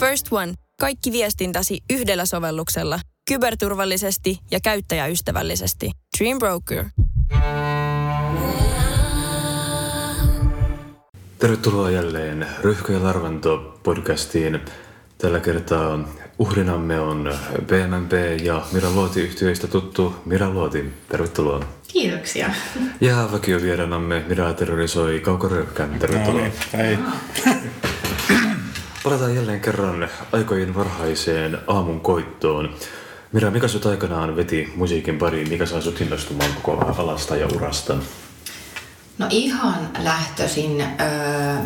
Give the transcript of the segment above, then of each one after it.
First One. Kaikki viestintäsi yhdellä sovelluksella. Kyberturvallisesti ja käyttäjäystävällisesti. Dream Broker. Tervetuloa jälleen Ryhkö ja Larvanto podcastiin. Tällä kertaa uhrinamme on BMMP ja Mira Luoti yhtiöistä tuttu Mira Luoti. Tervetuloa. Kiitoksia. Ja vakiovieraanamme Mira terrorisoi Kaukorökkän. Tervetuloa. No niin, hei. Palataan jälleen kerran aikojen varhaiseen aamun koittoon. Mira, mikä sut aikanaan veti musiikin pariin? Mikä saa sut innostumaan koko alasta ja urasta? No ihan lähtöisin öö,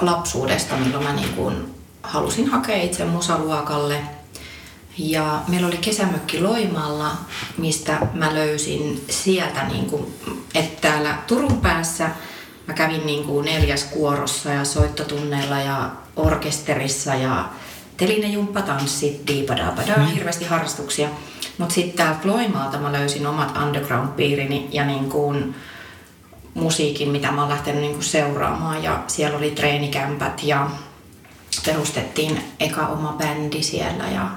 lapsuudesta, milloin mä niin kuin halusin hakea itse musaluokalle. Ja meillä oli kesämökki Loimaalla, mistä mä löysin sieltä, niin kuin, että täällä Turun päässä mä kävin niin kuin neljäs kuorossa ja soittotunneilla ja orkesterissa ja telinejumppatanssit, diipadaabada, mm. hirveästi harrastuksia. Mutta sitten täältä Loimaalta mä löysin omat underground-piirini ja niin kuin musiikin, mitä mä oon lähtenyt niin kuin seuraamaan. Ja siellä oli treenikämpät ja perustettiin eka oma bändi siellä ja,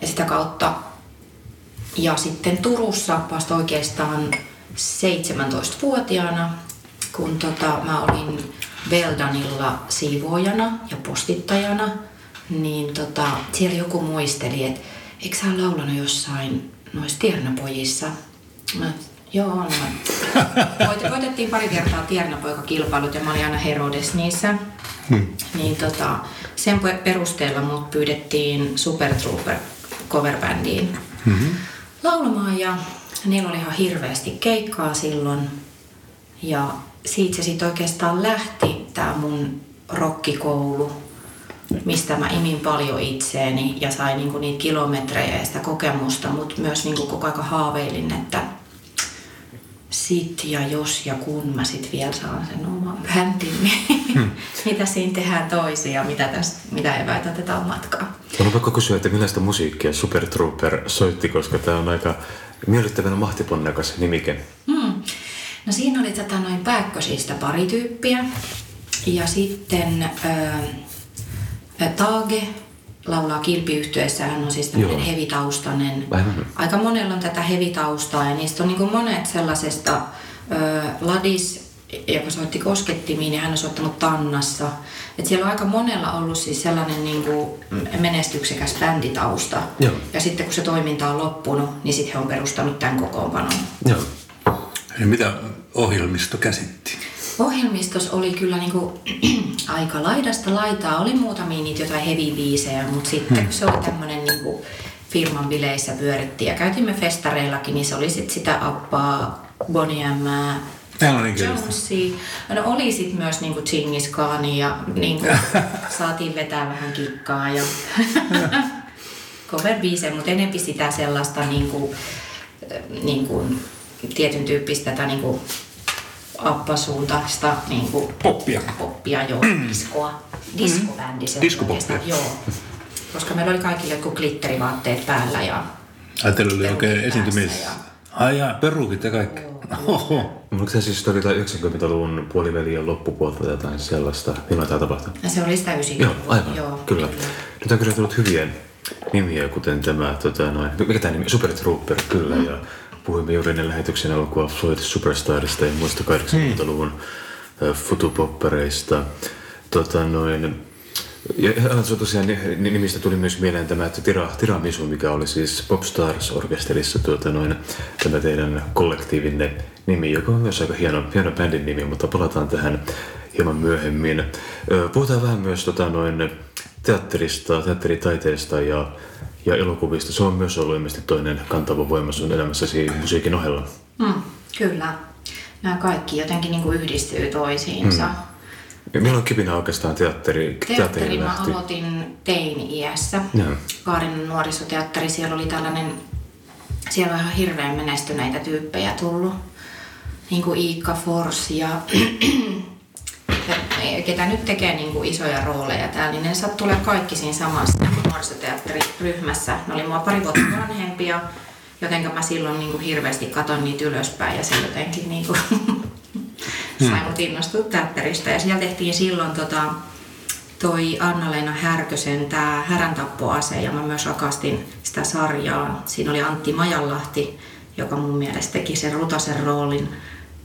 ja sitä kautta. Ja sitten Turussa vasta oikeastaan 17-vuotiaana, kun tota, mä olin Veldanilla siivoojana ja postittajana, niin tota, siellä joku muisteli, että eikö sä laulanut jossain noissa tiernapojissa? Mä, joo, no. Voit, voitettiin pari kertaa tiernapoikakilpailut ja mä olin aina Herodes niissä. Hmm. Niin tota, sen perusteella mut pyydettiin Super Trooper coverbändiin mm-hmm. laulamaan ja niillä oli ihan hirveästi keikkaa silloin. Ja siitä se sitten oikeastaan lähti, tämä mun rokkikoulu, mistä mä imin paljon itseeni ja sain niinku niitä kilometrejä ja sitä kokemusta, mutta myös niinku koko aika haaveilin, että sit ja jos ja kun mä sit vielä saan sen oman bändin, niin hmm. mitä siinä tehdään toisia, mitä, tästä, mitä eväitä otetaan matkaa. On pakko kysyä, että millaista musiikkia Super Trooper soitti, koska tämä on aika miellyttävän mahtiponnekas nimike. Hmm. No siinä oli tätä noin pääkkösistä pari tyyppiä. Ja sitten ää, Tage laulaa kilpiyhtyessä, hän on siis tämmöinen hevitaustainen. Aika monella on tätä hevitaustaa ja niistä on niin monet sellaisesta ää, Ladis, joka soitti koskettimiin, niin hän on soittanut Tannassa. Et siellä on aika monella ollut siis sellainen niin kuin menestyksekäs bänditausta. Joo. Ja sitten kun se toiminta on loppunut, niin sitten he on perustanut tämän kokoonpanon. Joo. Ja mitä ohjelmisto käsitti? Ohjelmistossa oli kyllä niinku, aika laidasta laitaa. Oli muutamia niitä jotain heavy mutta sitten hmm. se oli tämmöinen niinku, firman bileissä pyörittiin ja käytimme festareillakin, niin se oli sit sitä appaa, Boniämää, Jonesia. No oli sitten myös niinku Chingis Khan ja niinku, saatiin vetää vähän kikkaa ja cover mutta enempi sitä sellaista niinku, niinku, tietyn tyyppistä tätä niin kuin appasuuntaista niin kuin poppia. poppia, joo, mm. diskoa. Diskobändi se Diskopoppia. Joo. Koska meillä oli kaikille jotkut glitterivaatteet päällä ja Ajattelin, oli oikein esiintymis... Ja... Ai jaa, perukit ja kaikki. Oho. Onko se siis oli 90-luvun puoliväliä ja loppupuolta tai jotain sellaista? Milloin tämä tapahtui? Ja se oli sitä 90 Joo, aivan. Joo, kyllä. kyllä. Nyt on kyllä tullut hyviä nimiä, kuten tämä, tota, noin, mikä tämä nimi, Super Trooper, kyllä, mm. ja puhuimme juuri ennen lähetyksen alkua Floyd Superstarista ja muista 80-luvun hmm. futupoppereista. Tota, noin, ja tosiaan nimistä tuli myös mieleen tämä että Tira, Tiramisu, mikä oli siis Popstars-orkesterissa tuota, noin, tämä teidän kollektiivinne nimi, joka on myös aika hieno, hieno bändin nimi, mutta palataan tähän hieman myöhemmin. Puhutaan vähän myös tota, noin, teatterista, teatteritaiteesta ja ja elokuvista. Se on myös ollut ilmeisesti toinen kantava voima sun elämässäsi musiikin ohella. Mm, kyllä. Nämä kaikki jotenkin niin kuin yhdistyy toisiinsa. Mm. Milloin kipinä oikeastaan teatteri, teatteri mä lähti? aloitin teini-iässä. Kaarin nuorisoteatteri, siellä oli tällainen, siellä on ihan hirveän menestyneitä tyyppejä tullut. Niin kuin Iikka Fors ja ketä nyt tekee niin kuin isoja rooleja täällä, niin ne tulee kaikki siinä samassa nuorisoteatteriryhmässä. Ne oli mua pari vuotta vanhempia, jotenka mä silloin niin kuin hirveästi katon niitä ylöspäin ja se jotenkin niin kuin sai mut innostua teatterista. Ja siellä tehtiin silloin tota, toi Anna-Leena Härkösen tämä Häräntappoase ja mä myös rakastin sitä sarjaa. Siinä oli Antti Majanlahti, joka mun mielestä teki sen Rutasen roolin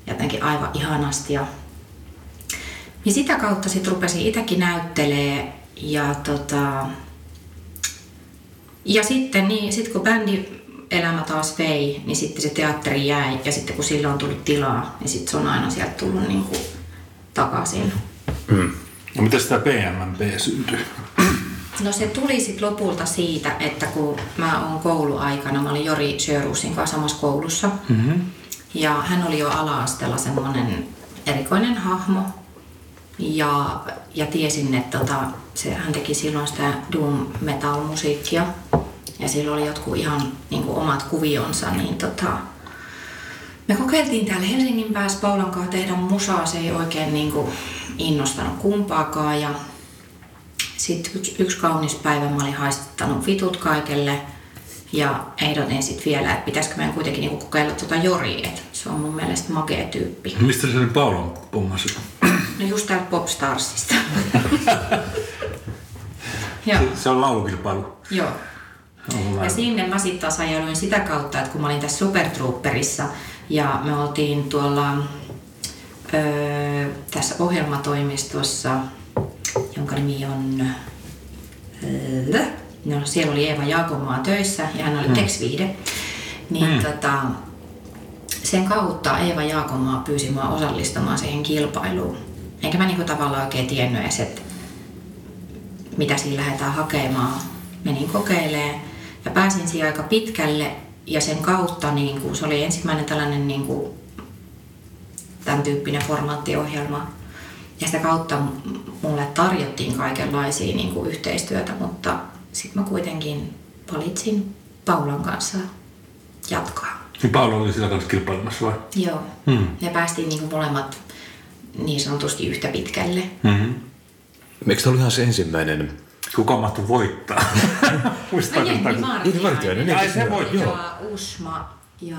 jotenkin aivan ihanasti. Ja, ja sitä kautta sitten rupesin itsekin näyttelee ja tota, ja sitten niin, sit kun bändi elämä taas vei, niin sitten se teatteri jäi ja sitten kun sillä on tullut tilaa, niin sitten se on aina sieltä tullut niin kuin takaisin. Mm. No miten sitä PMMP syntyi? No se tuli sitten lopulta siitä, että kun mä oon kouluaikana, mä olin Jori Sjöruusin kanssa samassa koulussa. Mm-hmm. Ja hän oli jo ala-asteella semmoinen erikoinen hahmo. Ja, ja tiesin, että tota, se, hän teki silloin sitä doom metal musiikkia. Ja sillä oli jotkut ihan niin kuin omat kuvionsa, niin tota, me kokeiltiin täällä Helsingin päässä Paulan kanssa tehdä musaa. Se ei oikein niin kuin innostanut kumpaakaan. Ja sitten yksi, yksi kaunis päivä mä olin haistattanut vitut kaikelle. Ja ehdotin sitten vielä, että pitäisikö meidän kuitenkin niinku kokeilla tuota Jori, että se on mun mielestä makea tyyppi. Mistä se oli Paulon pommasi? No just täältä Popstarsista. Se, on laulukilpailu. Joo. On Ja sinne mä sitten taas ajauduin sitä kautta, että kun mä olin tässä Supertrooperissa ja me oltiin tuolla öö, tässä ohjelmatoimistossa, jonka nimi on... Öö, no siellä oli Eeva Jaakomaa töissä ja hän oli hmm. Viihde. Niin hmm. tota, sen kautta Eeva Jaakomaa pyysi mua osallistumaan siihen kilpailuun. Enkä mä niinku tavallaan oikein tiennyt edes, että mitä siinä lähdetään hakemaan. Menin kokeilemaan ja pääsin siihen aika pitkälle ja sen kautta niin kuin, se oli ensimmäinen tällainen niin kuin, tämän tyyppinen formaattiohjelma. Ja sitä kautta mulle tarjottiin kaikenlaisia niin kuin, yhteistyötä, mutta sitten mä kuitenkin valitsin Paulan kanssa jatkaa. Niin Paula oli sillä kanssa kilpailemassa vai? Joo. Hmm. Ne päästiin niin kuin, molemmat niin sanotusti yhtä pitkälle. Mm-hmm. Eikö tämä ollut ihan se ensimmäinen? Kuka mahtui voittaa? Muistaako No? Jenni Niin, Vartiainen, niin. Ai se voitti. Ja Usma ja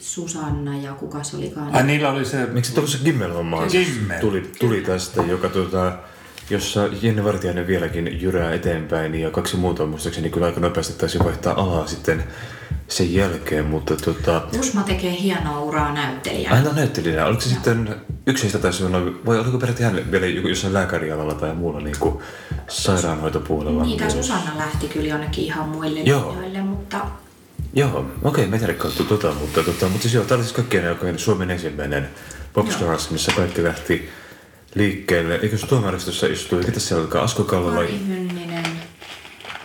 Susanna ja kuka se olikaan. Ai niillä oli se... Miksi se ollut se Gimmel-homma Gimmel. tuli, tuli tästä, joka tota, jossa Jenni Vartiainen vieläkin jyrää eteenpäin ja kaksi muuta muistaakseni kyllä aika nopeasti taisi vaihtaa alaa sitten sen jälkeen, mutta tota, Usma tekee hienoa uraa näyttelijänä. aina näyttelijänä. Oliko se sitten, yksi heistä taisi olla, vai oliko peräti hän vielä jossain lääkärialalla tai muulla niin kuin sairaanhoitopuolella? Niin, myös? Susanna lähti kyllä jonnekin ihan muille Joo. linjoille, mutta Joo, okei, mä en tiedä kautta tota, mutta, tota, mutta siis joo, tämä oli siis kaikkien aikojen Suomen ensimmäinen Popstars, missä kaikki lähti liikkeelle. Eikö se tuomaristossa istui, ketä siellä olikaan, Asko Kari Hynninen,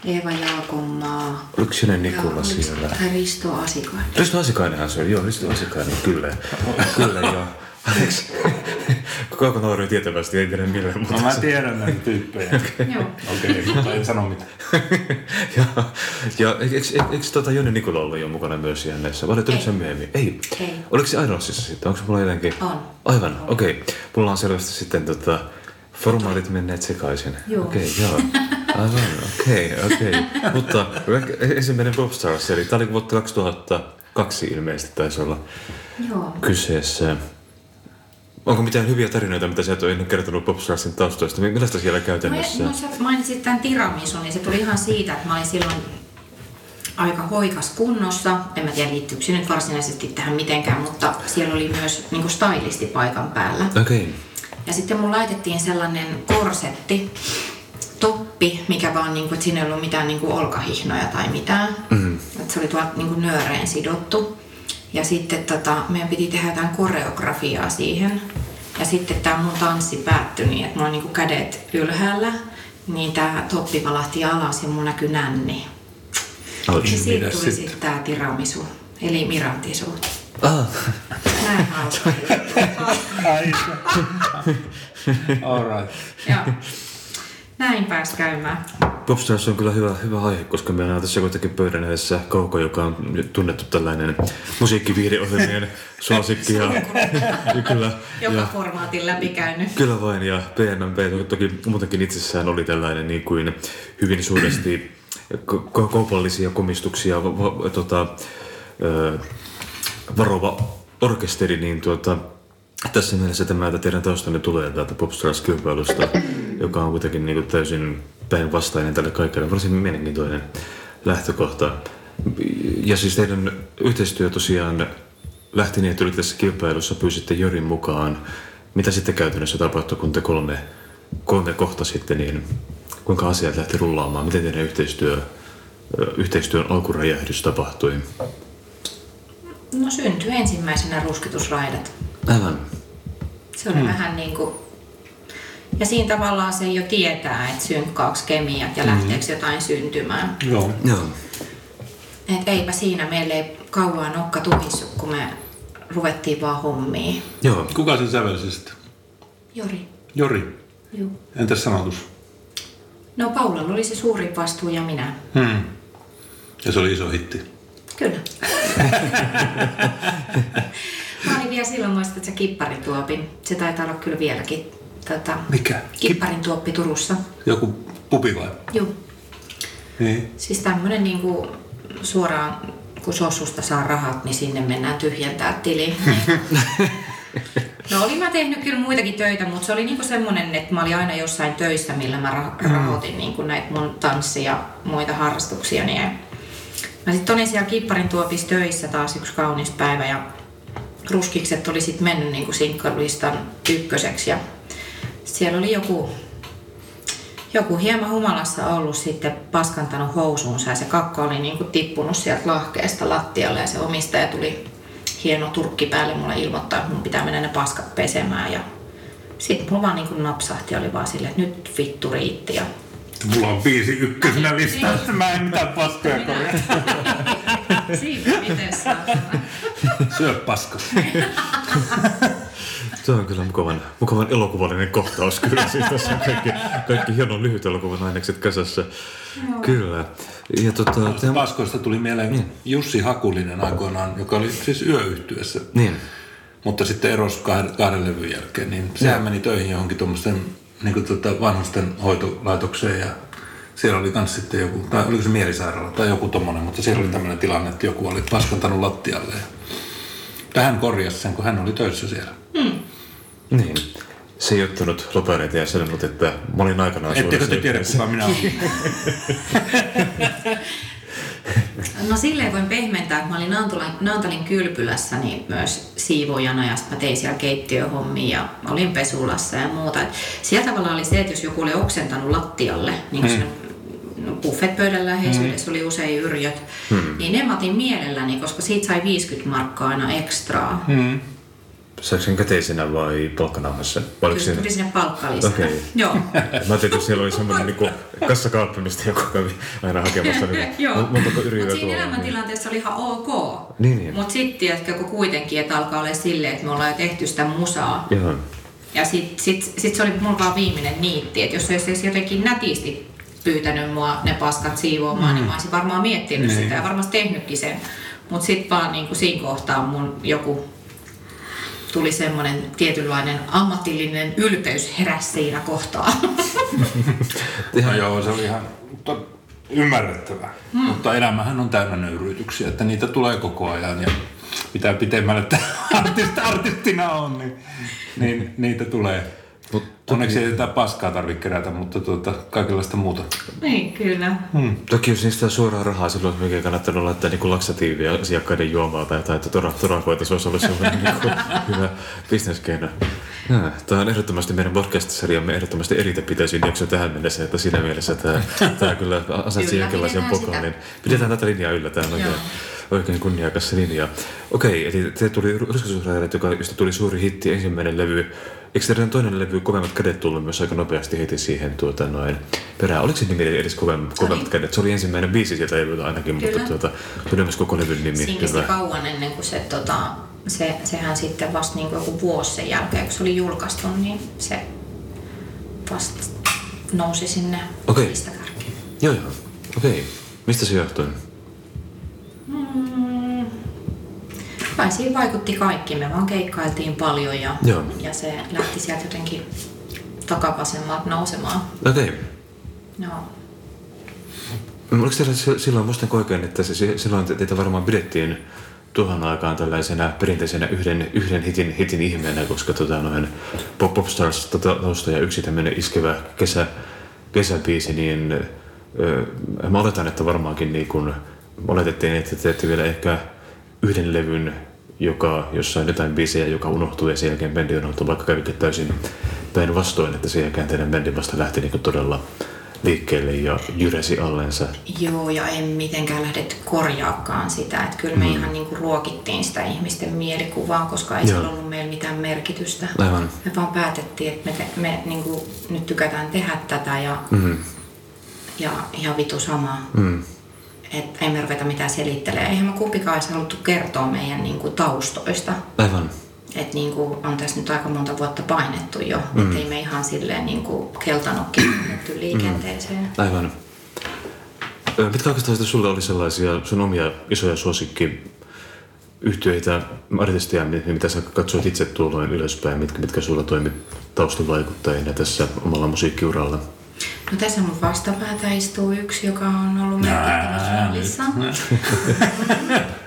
Eeva Jaakonmaa oliko sinne oliko- siellä? tai Risto Asikainen. Risto Asikainenhan se oli, joo, Risto Asikainen, kyllä. kyllä, joo. Anteeksi, koko nuori tietävästi, ei tiedä millä, mutta... No mä tiedän näitä tyyppejä. Okei, Joo. okay, mutta en sano mitään. ja, ja eikö, tota Jonni Nikola ollut jo mukana myös siihen näissä? Vai oliko Ei. se myöhemmin? Ei. Ei. Oliko se Idolsissa sitten? Onko se mulla jotenkin? On. Aivan, okei. Okay. Mulla on selvästi sitten tota, formaalit menneet sekaisin. Joo. Okei, okay, joo. Aivan, okei, okay, okei. Okay. Mutta ensimmäinen Popstars, eli tämä oli vuotta 2002 ilmeisesti taisi olla Joo. kyseessä. Onko mitään hyviä tarinoita, mitä sä et ole ennen kertonut Popstarsin taustoista? Millaista siellä käytännössä? No, sä mainitsit tämän tiramisun, niin se tuli ihan siitä, että mä olin silloin aika hoikas kunnossa. En mä tiedä liittyykö se nyt varsinaisesti tähän mitenkään, mutta siellä oli myös niin kuin stylisti paikan päällä. Okei. Okay. Ja sitten mun laitettiin sellainen korsetti, toppi, mikä vaan, niin kuin, että siinä ei ollut mitään niin kuin olkahihnoja tai mitään. Mm. Että se oli tuolta niin kuin nyöreen sidottu. Ja sitten tota, meidän piti tehdä jotain koreografiaa siihen. Ja sitten tämä mun tanssi päättyi niin, että mulla on niin kuin kädet ylhäällä. Niin tämä toppi valahti alas ja mun näkyi nänni. Oh, Ja siitä mitäs tuli sitten? tämä tiramisu, eli mirantisu. ah, Näin hauska. Ai Alright. Joo. Näin pääsi käymään. Popstars on kyllä hyvä, hyvä aihe, koska meillä on tässä kuitenkin pöydän edessä Kauko, joka on tunnettu tällainen musiikkiviihdeohjelmien suosikki. Ja, ja kyllä, Joka ja, formaatin läpikäynyt. Kyllä vain, ja PNMP to- toki muutenkin itsessään oli tällainen niin kuin hyvin suuresti ka- ka- kaupallisia komistuksia va- va- tota, ö, varova orkesteri, niin tuota, Tässä mielessä tämä, että teidän taustanne tulee täältä Popstars-kilpailusta, joka on kuitenkin niin kuin täysin päinvastainen tälle kaikille. Varsin mielenkiintoinen lähtökohta. Ja siis teidän yhteistyö tosiaan lähti niin, että tässä kilpailussa, pyysitte Jorin mukaan. Mitä sitten käytännössä tapahtui, kun te kolme, kolme kohtasitte, niin kuinka asiat lähti rullaamaan? Miten teidän yhteistyö, yhteistyön alkuräjähdys tapahtui? No syntyi ensimmäisenä ruskitusraidat. Aivan. Se oli hmm. vähän niin kuin... Ja siinä tavallaan se jo tietää, että synkkaaks kemiat ja lähteekö jotain syntymään. Joo. Joo. Et eipä siinä meille ei kauan nokka tuhissut, kun me ruvettiin vaan hommiin. Joo. Kuka sen sävelsi sitten? Jori. Jori. Juu. Entäs sanotus? No Paulalla oli se suurin vastuu ja minä. Hmm. Ja se oli iso hitti. Kyllä. Mä olin vielä silloin muistat se kipparituopin. Se taitaa olla kyllä vieläkin. Tota, Mikä? Kipparin tuoppi Turussa. Joku pubi vai? Joo. Niin. Siis tämmönen niinku suoraan, kun sossusta saa rahat, niin sinne mennään tyhjentää tili. No olin mä tehnyt kyllä muitakin töitä, mutta se oli niinku semmonen, että mä olin aina jossain töissä, millä mä rah- rahoitin niinku näitä mun tanssia ja muita harrastuksia. Niin mä sitten olin siellä Kipparin tuopissa töissä taas yksi kaunis päivä ja ruskikset oli sitten mennyt niinku sinkkarulistan ykköseksi ja siellä oli joku joku hieman humalassa ollut sitten paskantanut housuunsa ja se kakka oli niin kuin tippunut sieltä lahkeesta lattialle ja se omistaja tuli hieno turkki päälle mulle ilmoittaa, että mun pitää mennä ne paskat pesemään ja sitten mulla vaan niin kuin napsahti oli vaan silleen, että nyt vittu riitti ja Mulla on biisi ykkösenä listassa, mä en mitään paskoja korjaa. siinä miten saa. Syö paska. Se on kyllä mukavan, mukavan elokuvallinen kohtaus kyllä. Siis tässä on kaikki, kaikki hienon lyhyt elokuvan ainekset kasassa. Kyllä. Ja tota, te, Paskoista tuli mieleen Jussi Hakulinen aikoinaan, joka oli siis yöyhtyessä. niin. Mutta sitten erosi kahden, kahden levyn jälkeen, niin sehän meni töihin johonkin tuommoisten niin kuin tota vanhusten hoitolaitokseen ja siellä oli kans sitten joku, tai oliko se mielisairaala tai joku tommonen, mutta siellä oli tämmöinen tilanne, että joku oli paskantanut lattialle. Ja tähän korjasi sen, kun hän oli töissä siellä. Niin. Se ei ottanut lopareita ja sanonut, että mä olin aikanaan Ettekö te tiedä, kuka minä olen? No silleen voin pehmentää, että mä olin Naantalin, Naantalin kylpylässä niin myös siivoojana ja sitten mä tein siellä keittiöhommia ja olin pesulassa ja muuta. Et siellä tavallaan oli se, että jos joku oli oksentanut lattialle, niin kuin siinä buffetpöydän läheisyydessä oli usein yrjöt, niin ne mä otin mielelläni, koska siitä sai 50 markkaa aina ekstraa. Mm. Saiko sen käteisenä vai oliko Kyllä siinä- tuli sinne palkkalistalle. Okei. Joo. Mä ajattelin, että siellä oli semmoinen niin kassakaappi, mistä joku kävi aina hakemassa. Niin, Joo. mon- Montako Mutta siinä niin. elämäntilanteessa oli ihan ok. Niin, niin. Mutta sitten tiedätkö, kun kuitenkin, että alkaa olla silleen, että me ollaan jo tehty sitä musaa. Joo. Ja sitten sit, sit se oli mulla vaan viimeinen niitti, että jos se olisi jotenkin nätisti pyytänyt mua ne paskat siivoamaan, mm. niin mä olisin varmaan miettinyt Niin. sitä ja varmasti tehnytkin sen. Mutta sitten vaan niin kuin siinä kohtaa mun joku tuli semmoinen tietynlainen ammatillinen ylpeys heräsi siinä kohtaa. No joo, se oli ihan mutta ymmärrettävää. Hmm. Mutta elämähän on täynnä nöyryytyksiä, että niitä tulee koko ajan ja mitä pitemmälle artist, artistina on, niin, niin niitä tulee. Mut Onneksi ei tätä paskaa tarvitse kerätä, mutta tuota, kaikenlaista muuta. niin, kyllä. Toki jos niistä on suoraa rahaa, silloin olisi oikein kannattanut laittaa niin laksatiivia asiakkaiden juomaa tai jotain, että tora, torakoita, se olisi ollut semmoinen niin kuin, hyvä bisneskeino. Ja, Tämä on ehdottomasti meidän podcast-sarjamme ehdottomasti eritä pitäisi jakso tähän mennessä, että siinä mielessä tämä, tämä kyllä Kyllä, jonkinlaisen pidetään pokaalin. Pidetään tätä linjaa yllä, tämä on oikein, oikein kunniakas linja. Okei, eli te tuli Ruskasuusrajaret, joka josta tuli suuri hitti, ensimmäinen levy. Eikö teidän toinen levy Kovemmat kädet tullut myös aika nopeasti heti siihen tuota, noin perään? Oliko se nimi edes Kovemmat, kovemmat kädet? Se oli ensimmäinen biisi sieltä levyltä ainakin, Kyllä. mutta tuota, tuli myös koko levyn nimi. Siinä kesti kauan ennen kuin se, tota, se, sehän sitten vasta niin kuin joku vuosi sen jälkeen, kun se oli julkaistu, niin se vasta nousi sinne listakärkeen. Joo, joo. Okei. Mistä se johtui? Mm, kai siinä vaikutti kaikki. Me vaan keikkailtiin paljon ja, Joo. ja se lähti sieltä jotenkin takavasemmalta nousemaan. Okei. Joo. Oliko teillä silloin, muistan oikein, että se, silloin te- teitä varmaan pidettiin tuohon aikaan tällaisena perinteisenä yhden, yhden hitin, hitin ihmeenä, koska tota, noin Pop, Popstars tota, tausta ja yksi tämmöinen iskevä kesä, kesäbiisi, niin ö, mä oletan, että varmaankin niin kun, oletettiin, että teette vielä ehkä yhden levyn, joka, jossa on jotain biisejä, joka unohtuu ja sen jälkeen bändi unohtuu, vaikka kävikin täysin päinvastoin, että sen jälkeen teidän bändi vasta lähti niin todella liikkeelle ja jyresi allensa. Joo, ja en mitenkään lähdetty korjaakaan sitä. Että kyllä me mm. ihan niinku ruokittiin sitä ihmisten mielikuvaa, koska ei Joo. sillä ollut meillä mitään merkitystä. Aivan. Me vaan päätettiin, että me, te, me niinku, nyt tykätään tehdä tätä ja, Mm. ja ihan vitu sama. Mm. Että ei me ruveta mitään selittelemään. Eihän me kumpikaan olisi haluttu kertoa meidän niinku, taustoista. Aivan. Että niinku, on tässä nyt aika monta vuotta painettu jo. Mm. Että ei me ihan silleen niinku, keltanokki menetty liikenteeseen. Aivan. Ö, Mitkä oikeastaan sulla oli sellaisia sun omia isoja suosikki yhtyeitä, artisteja, mi- mitä sä katsoit itse tuolloin ylöspäin, mitkä, mitkä sulla toimi taustavaikuttajina tässä omalla musiikkiuralla? No tässä mun vastapäätä istuu yksi, joka on ollut merkittävässä.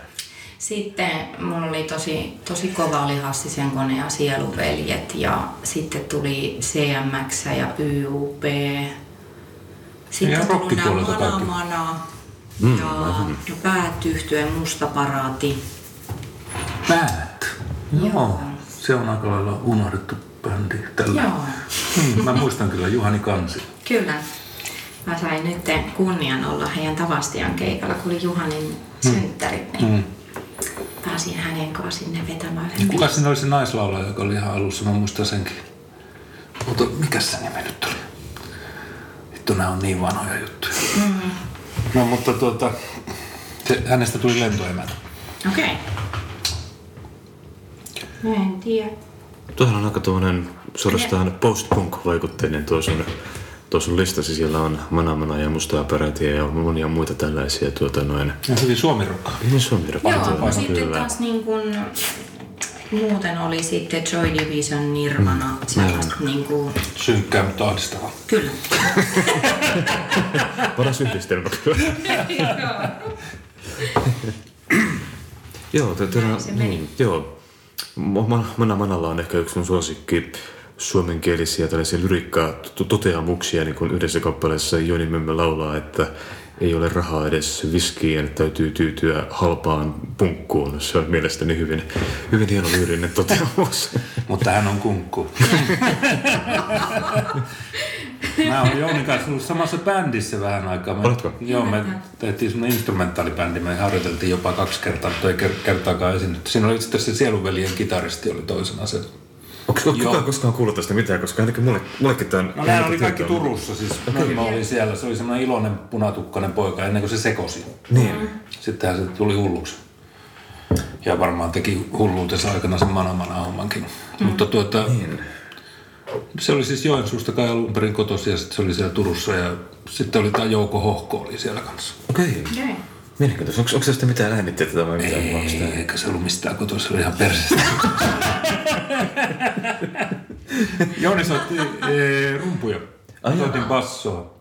Sitten mulla oli tosi, tosi kova oli Hassisen kone ja Sieluveljet ja sitten tuli CMX ja YUP. Sitten tullut nää rockipuolelta Mana kaikki. Mana ja, ja Musta Paraati. Päät. Joo. Se on aika lailla unohdettu bändi tällä. Joo, Hmm, mä muistan kyllä Juhani Kansi. Kyllä. Mä sain nyt kunnian olla heidän Tavastian keikalla, kun oli Juhanin synttärit, niin Mm. pääsin hänen kanssa sinne vetämään sen Kuka siinä oli se naislaulaja, joka oli ihan alussa? Mä muistan senkin. Mutta mikä se nimi nyt oli? Vittu, nämä on niin vanhoja juttuja. Mm. No mutta tuota, se, hänestä tuli lentoemäntä. Okei. Okay. En tiedä. Tuohan on aika tuommoinen suorastaan post-punk-vaikutteinen tuo sun, tuo sun listasi. Siellä on Mana Mana ja Mustaa Pärätiä ja monia muita tällaisia tuota noin. Ja hyvin suomirokkaa. Hyvin suomi Joo, no sitten taas niin kun, muuten oli sitten Joy Division Nirvana, mm. sellaista niin kuin, Synkkää, mutta ahdistavaa. kyllä. Paras yhdistelmä kyllä. Joo, te, te, se meni. niin, joo. Ma- Ma- Mana Manalla on ehkä yksi mun suosikki suomenkielisiä tällaisia lyrikkaa to- toteamuksia, niin kuin yhdessä kappaleessa Joni Memme laulaa, että ei ole rahaa edes viskiin, täytyy tyytyä halpaan punkkuun. Se on mielestäni hyvin, hyvin hieno lyyrinen toteamus. Mutta hän on kunkku. Mä oon Jouni kanssa ollut samassa bändissä vähän aikaa. Me, Oletko? Joo, me tehtiin semmoinen instrumentaalibändi. Me harjoiteltiin jopa kaksi kertaa, mutta ei ker- kertaakaan esiinnytty. Siinä oli sitten se Sieluveljen kitaristi oli toisena se. Onko Joo. kukaan koskaan kuullut tästä mitään, koska ainakin mulle, mullekin tämän... No nämä oli kaikki Turussa, siis okay. mä olin siellä. Se oli semmoinen iloinen punatukkainen poika ennen kuin se sekosi. Niin. Sittenhän se tuli hulluksi. Ja varmaan teki hulluutensa aikana sen manamana hommankin. Mm. Mutta tuota, Niin. se oli siis Joensuusta kai alun perin kotosi ja sitten se oli siellä Turussa ja sitten oli tämä Jouko Hohko oli siellä kanssa. Okei. Okay. Mielenkiintoista. Onko, onko tästä mitään äänitteitä vai mitään? Onko Ei, eikä se ollut mistään kotoa, se oli ihan perseestä. Jouni soitti ee, rumpuja. Ai jaa. Soitin bassoa.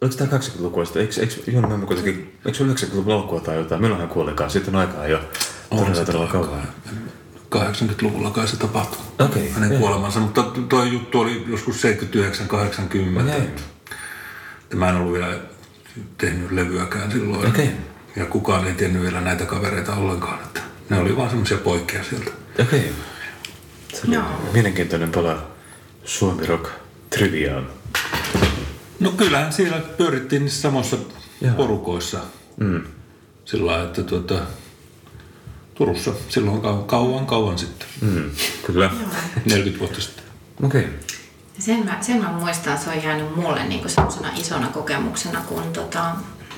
Oliko tämä 80-lukua sitten? Eikö, eikö Joona Mämmä kuitenkin, eikö se 90-luvun alkua tai jotain? Milloin hän kuolikaan? Sitten on aikaa jo todella todella kauan. 80-luvulla kai se tapahtui. Okei, Hänen joo. kuolemansa, mutta tuo juttu oli joskus 79-80. Okei. Ja Mä en ollut vielä tehnyt levyäkään silloin. Okei. Ja kukaan ei tiennyt vielä näitä kavereita ollenkaan. Että ne oli vaan semmoisia poikkeja sieltä. Okei. Se oli Joo. mielenkiintoinen pala Suomi Rock triviaan. No kyllähän siellä pyörittiin niissä samoissa Joo. porukoissa. Mm. Sillä lailla, että tuota, Turussa silloin kauan, kauan, kauan sitten. Mm. Kyllä. 40 vuotta sitten. Okei. Sen mä, sen mä muistan, se on jäänyt mulle niin semmoisena isona kokemuksena, kun tota,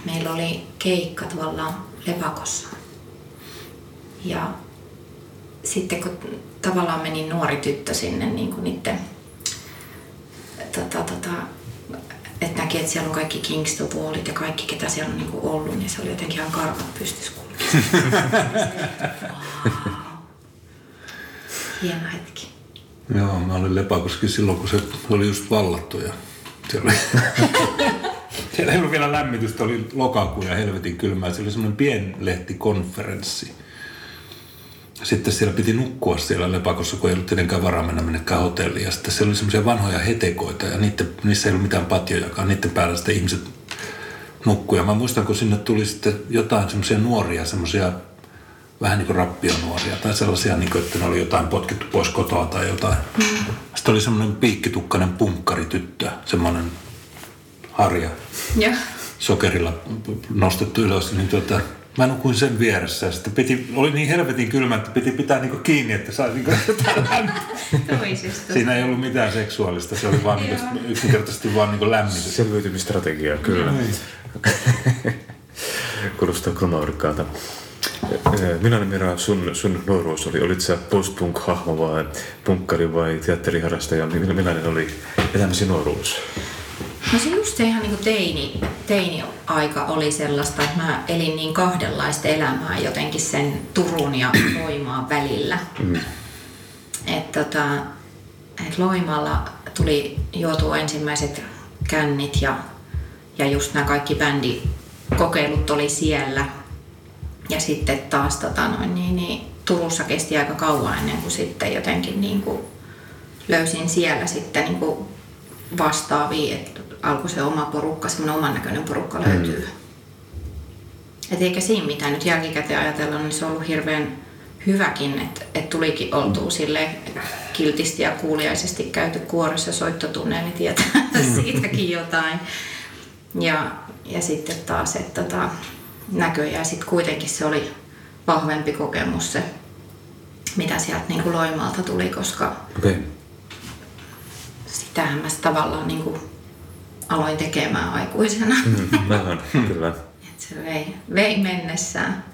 meillä oli keikka tuolla Lepakossa. Ja sitten kun tavallaan meni nuori tyttö sinne niin kuin niiden, tota, tota, että näki, että siellä on kaikki Kingston-vuolit ja kaikki, ketä siellä on niin kuin ollut, niin se oli jotenkin ihan karvat pystys kulkea. wow. Hieno hetki. Joo, mä olin Lepakossakin silloin, kun se oli just vallattu ja se oli Siellä ei ollut vielä lämmitystä, oli lokakuu ja helvetin kylmää. Se oli semmoinen pienlehtikonferenssi. Sitten siellä piti nukkua siellä lepakossa, kun ei ollut tietenkään varaa mennä minnekään hotelliin. Ja sitten siellä oli semmoisia vanhoja hetekoita ja niiden, niissä ei ollut mitään patjojakaan. Niiden päällä sitten ihmiset nukkuja. Mä muistan, kun sinne tuli sitten jotain semmoisia nuoria, semmoisia vähän niin kuin rappionuoria tai sellaisia, niin kuin, että ne oli jotain potkittu pois kotoa tai jotain. Mm. Sitten oli semmoinen piikkitukkainen punkkarityttö, semmoinen harja Ja. sokerilla nostettu ylös, niin tuota, mä nukuin sen vieressä. Ja sitten piti, oli niin helvetin kylmä, että piti pitää niinku kiinni, että sai niinku jotain lämpöä. Toisesta. Siinä ei ollut mitään seksuaalista, se oli vaan niinku, yksinkertaisesti vaan niinku lämmitys. Selviytymistrategia, kyllä. Kuulostaa kromaurikkaalta. Millainen Mira sun, sun nuoruus oli? Olit sä post-punk-hahmo vai punkkari vai teatteriharrastaja? Mill- Millainen oli elämäsi nuoruus? No se just se ihan niin kuin teini, teini-aika oli sellaista, että mä elin niin kahdenlaista elämää jotenkin sen Turun ja Loimaan välillä. Mm. Että tota, et Loimaalla tuli juotua ensimmäiset kännit ja, ja just nämä kaikki bändikokeilut oli siellä. Ja sitten taas tota noin, niin, niin, Turussa kesti aika kauan ennen kuin sitten jotenkin niin kuin löysin siellä sitten niin kuin vastaavia, että alkoi se oma porukka, semmoinen oman näköinen porukka löytyy. Mm. Et eikä siinä mitään nyt jälkikäteen ajatella, niin se on ollut hirveän hyväkin, että, että tulikin oltua sille kiltisti ja kuuliaisesti käyty kuorossa soittotunneilla, niin tietää siitäkin jotain. Ja, ja sitten taas, että tota, näköjään sitten kuitenkin se oli vahvempi kokemus se, mitä sieltä niin kuin Loimalta tuli, koska. Okay. sitähän mä tavallaan niin kuin aloin tekemään aikuisena. Mm, vähän, kyllä. Et se vei, vei mennessään.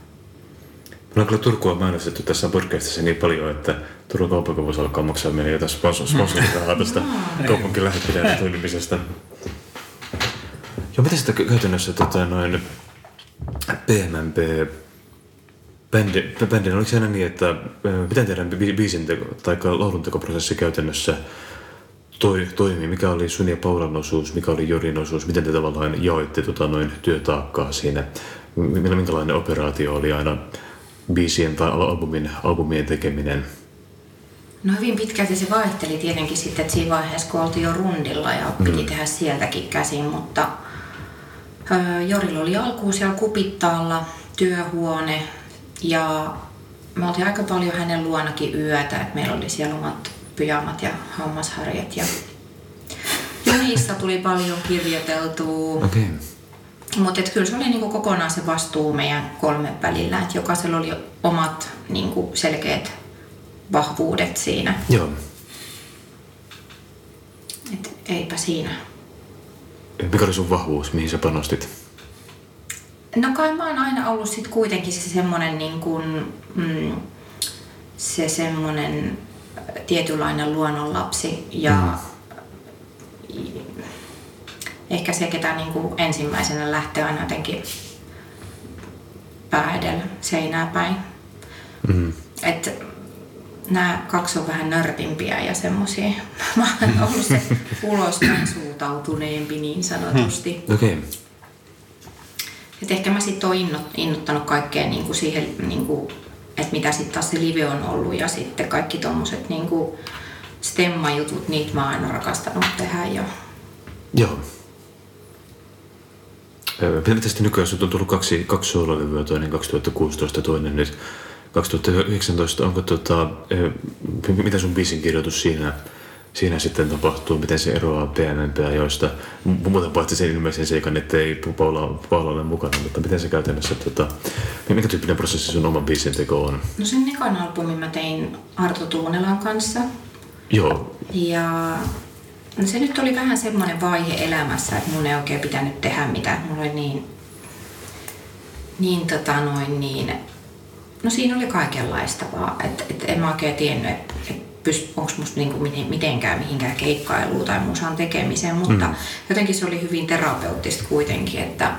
Mulla on kyllä Turkua mainostettu tässä podcastissa niin paljon, että Turun kaupunki voisi alkaa maksaa meille jotain sponsor- sponsorirahaa tästä kaupunkin lähettilään toimimisesta. Joo, miten sitä käytännössä tota, noin PMMP bändi, bändin, oliko se aina niin, että miten teidän bi- biisinteko tai lauluntekoprosessi käytännössä toi, toimii? Mikä oli sun ja Paulan osuus, mikä oli Jorin osuus, miten te tavallaan jaoitte tota, noin työtaakkaa siinä? Minkälainen operaatio oli aina biisien tai al- albumin, albumien tekeminen? No hyvin pitkälti se vaihteli tietenkin sitten, että siinä vaiheessa kun oltiin jo rundilla ja piti tehdä sieltäkin käsin, mutta Jorilla oli alkuun siellä kupittaalla työhuone ja me oltiin aika paljon hänen luonakin yötä, että meillä oli siellä omat pyjamat ja hammasharjat ja junissa tuli paljon kirjoiteltua. Okay. Mutta kyllä se oli niinku kokonaan se vastuu meidän kolmen välillä, että jokaisella oli omat niinku selkeät vahvuudet siinä. Joo. Et eipä siinä. Mikä oli sun vahvuus, mihin sä panostit? No kai mä oon aina ollut sit kuitenkin se semmonen niin kuin, mm, se semmonen tietynlainen luonnonlapsi ja mm. ehkä se, ketä niin kuin ensimmäisenä lähtee aina jotenkin pää edellä seinää päin. Mm. Et nämä kaksi on vähän nörtimpiä ja semmosia. Mä oon ollut se ulospäin suuntautuneempi niin sanotusti. Okei. Okay. Et ehkä mä sitten oon innot, innottanut kaikkea niinku siihen, niinku, että mitä sitten taas se live on ollut ja sitten kaikki tommoset niinku stemmajutut, niitä mä oon aina rakastanut tehdä ja Joo. Ö, Mitä sitten nykyään on tullut kaksi, kaksi soololevyä, toinen 2016 toinen nyt 2019. Onko tota, mitä sun biisin kirjoitus siinä, siinä sitten tapahtuu? Miten se eroaa PMMP-ajoista? Muuten paitsi sen ilmeisen seikan, että ei Paula, Paula ole mukana, mutta miten se käytännössä, tota, mikä tyyppinen prosessi sun oman biisin teko on? No sen ekan albumin mä tein Arto Tuunelan kanssa. Joo, Ja no se nyt oli vähän semmoinen vaihe elämässä, että mun ei oikein pitänyt tehdä mitään. Mulla oli niin, niin tota noin niin, no siinä oli kaikenlaista vaan, että et en mä oikein tiennyt, että et onko musta niinku miten, mitenkään mihinkään keikkailuun tai musan tekemiseen, mutta mm. jotenkin se oli hyvin terapeuttista kuitenkin, että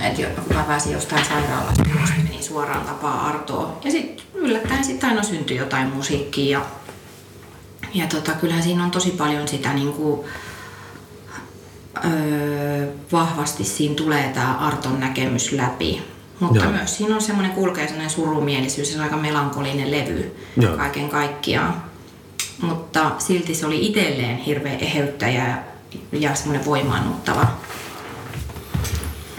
et jo, kun mä pääsin jostain sairaalasta, niin menin suoraan tapaa Artoa. Ja sitten yllättäen sitten aina syntyi jotain musiikkia ja ja tota, kyllähän siinä on tosi paljon sitä niin kuin, öö, vahvasti siinä tulee tämä Arton näkemys läpi. Mutta Joo. myös siinä on semmoinen kulkee semmoinen surumielisyys, se on aika melankolinen levy Joo. kaiken kaikkiaan. Mutta silti se oli itselleen hirveän eheyttäjä ja, ja semmoinen voimaannuttava.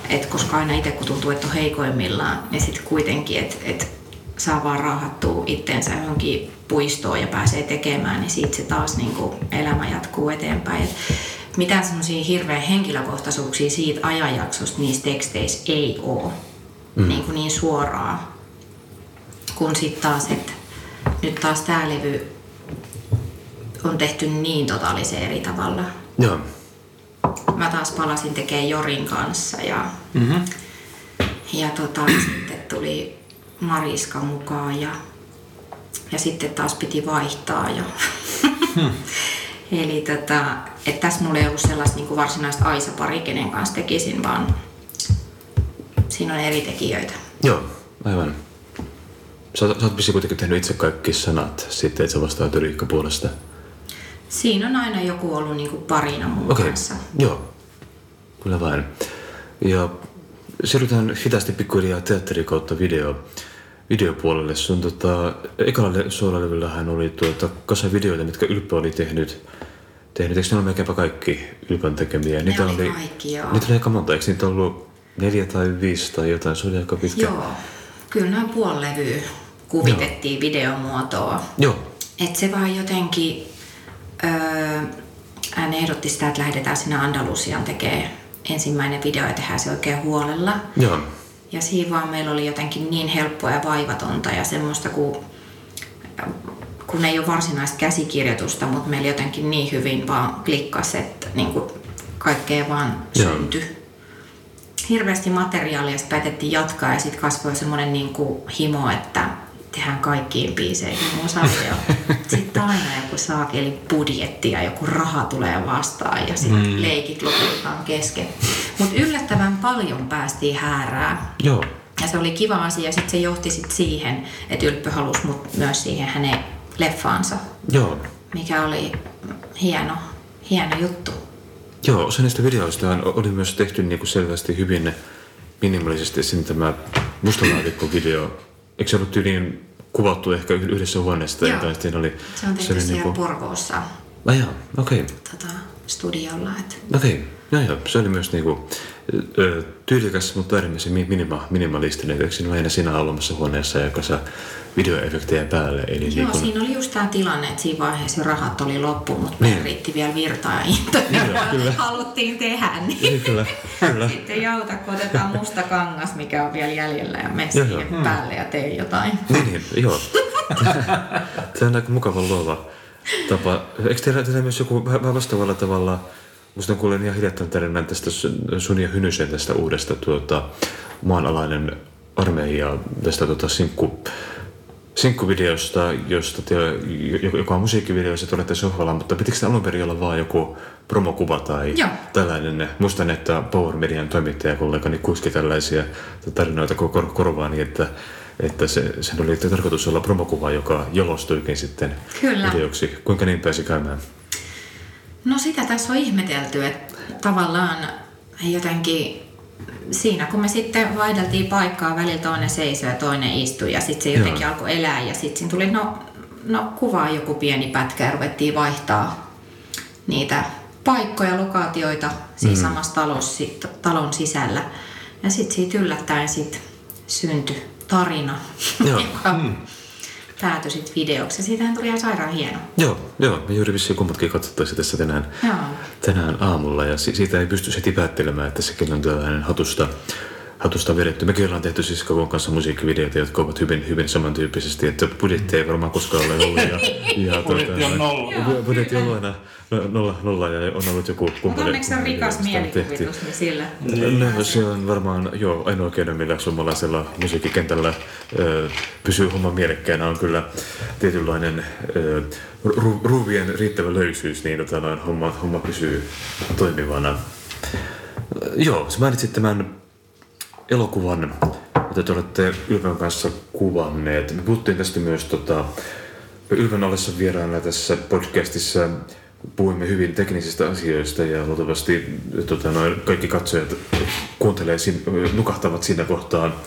Et koska aina itse kun tuntuu, että on heikoimmillaan, niin sitten kuitenkin, että et saa vaan rauhattua itteensä johonkin puistoon ja pääsee tekemään, niin siitä se taas niin kuin elämä jatkuu eteenpäin. Et mitään semmoisia hirveän henkilökohtaisuuksia siitä ajanjaksosta niissä teksteissä ei ole mm. niin, kuin niin suoraan. Kun sitten taas, että nyt taas tämä levy on tehty niin totaalisen eri tavalla. Joo. Mä taas palasin tekemään Jorin kanssa ja, Mm-hmm. ja tota, sitten tuli Mariska mukaan ja, ja sitten taas piti vaihtaa jo. Eli tota, että tässä mulla ei ollut sellaista niin varsinaista Aisa-pari, kenen kanssa tekisin, vaan siinä on eri tekijöitä. Joo, aivan. Sä, sä oot kuitenkin tehnyt itse kaikki sanat sitten, että sä vastaat Riikka puolesta. Siinä on aina joku ollut niin kuin parina mun Okei, kanssa. joo. Kyllä vain. Ja siirrytään hitaasti pikkuhiljaa teatteri kautta video, videopuolelle. Sun tota, ekalla soololevyllähän oli tuota, kasa videoita, mitkä Ylppö oli tehnyt. tehnyt. Eikö ne ole melkeinpä kaikki Ylpön tekemiä? Ne oli kaikki, joo. Niitä oli aika monta. Eikö niitä ollut neljä tai viisi tai jotain? Se oli aika pitkä. Joo, kyllä nämä puolilevyä kuvitettiin videomuotoa. Joo. Et se vaan jotenkin, öö, hän ehdotti sitä, että lähdetään sinne Andalusiaan tekemään ensimmäinen video ja tehdään se oikein huolella. Joo. Ja siinä vaan meillä oli jotenkin niin helppoa ja vaivatonta ja semmoista, kun, kun ei ole varsinaista käsikirjoitusta, mutta meillä jotenkin niin hyvin vaan klikkasi, että niin kuin kaikkea vaan Joo. syntyi. Hirveästi materiaalia, sitten päätettiin jatkaa ja sitten kasvoi semmoinen niin kuin himo, että tehdään kaikkiin biiseihin musavideo. Sitten aina joku saakeli budjetti ja joku raha tulee vastaan ja sitten mm. leikit lopetetaan kesken. Mutta yllättävän paljon päästiin häärää. Joo. Ja se oli kiva asia. Sitten se johti sit siihen, että Ylppö halusi mut myös siihen hänen leffaansa, Joo. mikä oli hieno, hieno juttu. Joo, osa niistä videoista oli myös tehty niin kuin selvästi hyvin minimalisesti sinne tämä mustalaatikko-video. Eikö se ollut tyyliin kuvattu ehkä yhdessä huoneessa tai Joo. jotain? Siinä oli, Se on tehty oli siellä niinku- Porvoossa Ai jaa, okei. tota, studiolla. Et. Okei, joo joo. Se oli myös niinku, tyylikäs, mutta äärimmäisen mi- minima, minimalistinen. Eikö siinä aina siinä alummassa huoneessa, joka saa videoefektejä päälle? Eli Joo, niinku, siinä oli just tämä tilanne, että siinä vaiheessa rahat oli loppu, mutta Niin. niin. riitti vielä virtaa intoa, kyllä. haluttiin tehdä. Niin. Niin, kyllä, kyllä. Sitten ei auta, kun otetaan musta kangas, mikä on vielä jäljellä ja mene Joo, siihen päälle ja tee jotain. Niin, niin, joo. Tämä on aika mukava luova tapa. Eikö teillä, teillä myös joku vähän vastaavalla tavalla, musta kuulen ihan hiljattain tarinan tästä sun- sun ja Hynysen tästä uudesta tuota, maanalainen armeija, tästä tuota, sinkku, sinkkuvideosta, josta te, jo- joka on musiikkivideo, ja te olette sohvalla, mutta pitikö se alun perin olla vaan joku promokuva tai Joo. tällainen? Muistan, että Power Median toimittajakollegani kuski tällaisia tarinoita kor- kor- korvaani, että, että se, sen oli tarkoitus olla promokuva, joka jalostuikin sitten Kyllä. videoksi. Kuinka niin pääsi käymään? No sitä tässä on ihmetelty, että tavallaan jotenkin siinä kun me sitten vaihdeltiin paikkaa, välillä toinen seisoi ja toinen istui ja sitten se jotenkin Joo. alkoi elää ja sitten siinä tuli no, no kuvaa joku pieni pätkä ja ruvettiin vaihtaa niitä paikkoja, lokaatioita siinä mm. samassa talossa, sit- talon sisällä. Ja sitten siitä yllättäen sit syntyi tarina, Joo. joka päätyi sitten videoksi. Ja siitähän tuli ihan sairaan hieno. Joo, joo, me juuri vissiin kummatkin katsottaisiin tässä tänään, Joo. tänään aamulla ja si- siitä ei pysty heti päättelemään, että sekin on tällainen hatusta, hatusta vedetty. Mekin ollaan tehty siis Kakon kanssa musiikkivideoita, jotka ovat hyvin, hyvin samantyyppisesti, että budjetti ei varmaan koskaan ole ollut. Ja, ja Budjetti on nolla. Bu- Budjetti on aina no- nolla, nolla ja on ollut joku Mutta kumppani. onneksi on rikas mielikuvitus, niin sillä. No, se on varmaan joo, ainoa keino, millä suomalaisella musiikkikentällä ö, pysyy homma mielekkäänä, on kyllä tietynlainen ö, ru, ruuvien riittävä löysyys, niin tota, noin, homma, homma pysyy toimivana. Joo, sä mainitsit tämän elokuvan, jota te olette Ylpön kanssa kuvanneet. Me puhuttiin tästä myös tota, Ylpön ollessa vieraana tässä podcastissa puhuimme hyvin teknisistä asioista ja luultavasti tota, noin, kaikki katsojat kuuntelee, nukahtavat siinä kohtaa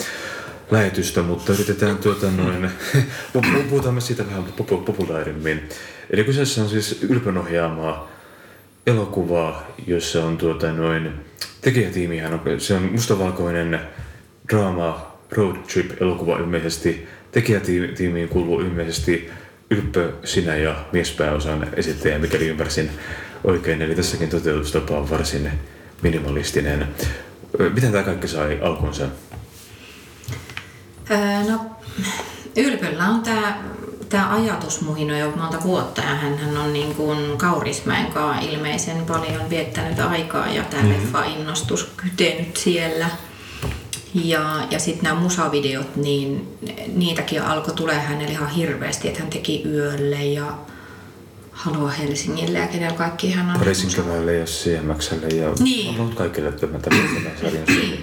lähetystä, mutta yritetään tuota noin, puhutaan myös siitä vähän populaarimmin. Eli kyseessä on siis Ylpön ohjaamaa elokuvaa, jossa on tuota noin, tekijätiimihän on, se on mustavalkoinen draama road trip elokuva ilmeisesti. Tekijätiimiin kuuluu ilmeisesti Ylppö, sinä ja miespääosan esittäjä, mikäli ymmärsin oikein. Eli tässäkin toteutustapa on varsin minimalistinen. Miten tämä kaikki sai alkunsa? Öö, no, Ylpöllä on tämä tämä ajatus muhin jo monta vuotta ja hän on niin kuin Kaurismäen kanssa ilmeisen paljon viettänyt aikaa ja tämä mm-hmm. leffa-innostus kytenyt siellä. Ja, ja sitten nämä musavideot, niin niitäkin alkoi tulee hänelle ihan hirveästi, että hän teki yölle ja Halua Helsingille ja kenellä kaikki hän on. Pariisin keväälle ja CMXlle ja niin. on kaikille tämän sarjan Suomi,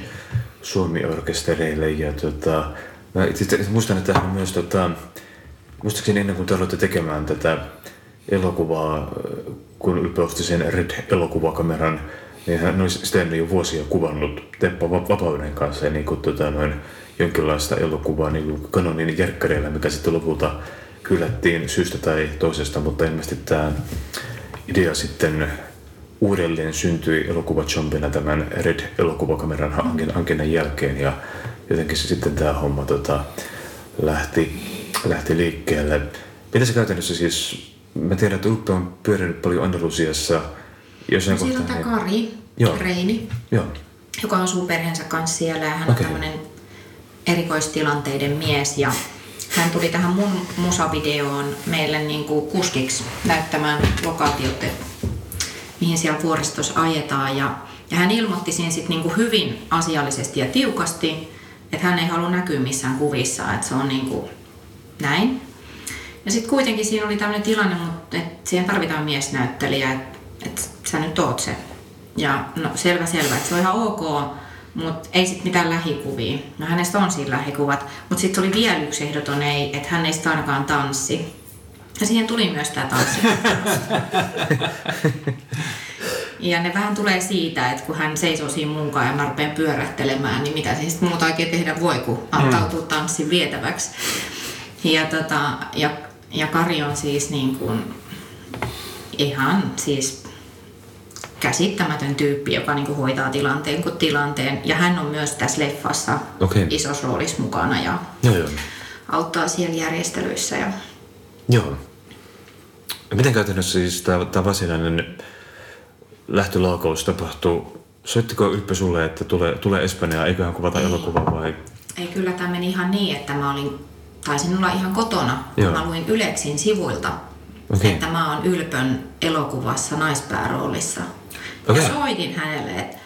Suomi-orkestereille. Ja tota, mä itse muistan, että hän myös tota, muistaakseni ennen kuin te aloitte tekemään tätä elokuvaa, kun ylpeästi sen Red-elokuvakameran, niin hän olisi ennen jo vuosia kuvannut Teppo Vapauden kanssa ja niin kuin, tota, noin, jonkinlaista elokuvaa niin kanonin järkkäreillä, mikä sitten lopulta hylättiin syystä tai toisesta, mutta ilmeisesti tämä idea sitten uudelleen syntyi elokuvachompina tämän Red-elokuvakameran hankinnan jälkeen ja jotenkin se sitten tämä homma tota, lähti lähti liikkeelle. Mitä se käytännössä siis, mä tiedän, että Uppe on pyörinyt paljon Andalusiassa. Jossain no, Siellä on tämä Kari, Joo. Reini, Joo. joka asuu perheensä kanssa siellä ja hän okay. on tämmöinen erikoistilanteiden mies ja hän tuli tähän mun musavideoon meille niin kuin kuskiksi näyttämään lokaatiot, mihin siellä vuoristossa ajetaan. Ja, ja hän ilmoitti siinä sit niin kuin hyvin asiallisesti ja tiukasti, että hän ei halua näkyä missään kuvissa, että se on niin kuin näin. Ja sitten kuitenkin siinä oli tämmöinen tilanne, mutta että siihen tarvitaan miesnäyttelijä, että et sä nyt oot se. Ja no selvä selvä, että se on ihan ok, mutta ei sitten mitään lähikuvia. No hänestä on siinä lähikuvat, mutta sitten oli vielä yksi ehdoton ei, että hän ei sitä ainakaan tanssi. Ja siihen tuli myös tämä tanssi. ja ne vähän tulee siitä, että kun hän seisoo siinä munkaan ja mä rupean pyörähtelemään, niin mitä se sitten muuta oikein tehdä voi, kun antautuu tanssin vietäväksi. Ja, tota, ja, ja Kari on siis niin kuin ihan siis käsittämätön tyyppi, joka niin kuin hoitaa tilanteen kuin tilanteen. Ja hän on myös tässä leffassa okay. isossa roolissa mukana ja joo, joo. auttaa siellä järjestelyissä. Ja... Joo. Miten käytännössä siis tämä, tämä varsinainen lähtölaukaus tapahtuu? Soittiko Ylppö sulle, että tulee, tulee Espanjaa, eiköhän kuvata Ei. elokuva vai? Ei, kyllä tämä meni ihan niin, että mä olin taisin olla ihan kotona, Joo. kun mä luin Yleksin sivuilta, okay. että mä oon Ylpön elokuvassa naispääroolissa. Okay. Ja soitin hänelle, että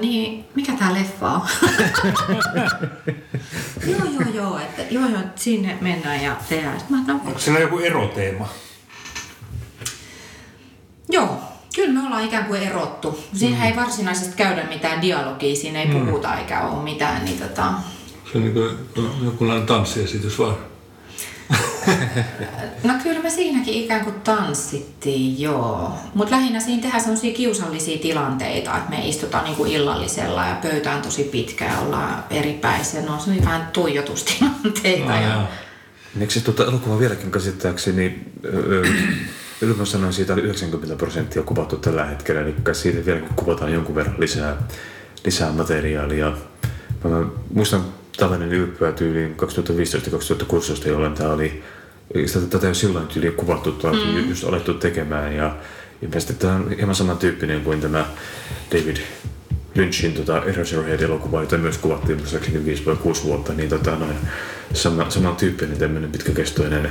niin, mikä tää leffa on? joo, joo, joo, että joo, joo, sinne mennään ja tehdään. Mä, no, Onko siellä joku eroteema? Joo, kyllä me ollaan ikään kuin erottu. Siinä mm. ei varsinaisesti käydä mitään dialogia, siinä ei mm. puhuta eikä ole mitään, niin tota, se on niin kuin jonkunlainen tanssiesitys vaan. No kyllä me siinäkin ikään kuin tanssittiin, joo. Mutta lähinnä siinä tehdään sellaisia kiusallisia tilanteita, että me istutaan niinku illallisella ja pöytä on tosi pitkä ja ollaan eri päissä. No se on vähän tuijotustilanteita. No, ja... Eikö se tuota elokuva vieläkin käsittääkseni, Ylvä sanoi siitä 90 prosenttia kuvattu tällä hetkellä, eli siitä vieläkin kuvataan jonkun verran lisää, lisää materiaalia. Mä muistan tällainen ylppyä tyyliin 2015-2016, jolloin tämä oli, tätä jo silloin tyyliin kuvattu, mm. just alettu tekemään ja ilmeisesti tämä on hieman samantyyppinen kuin tämä David Lynchin tota, Eraserhead-elokuva, jota myös kuvattiin muistaakseni 5 vai 6 vuotta, niin tota, noin, sama, samantyyppinen tämmöinen pitkäkestoinen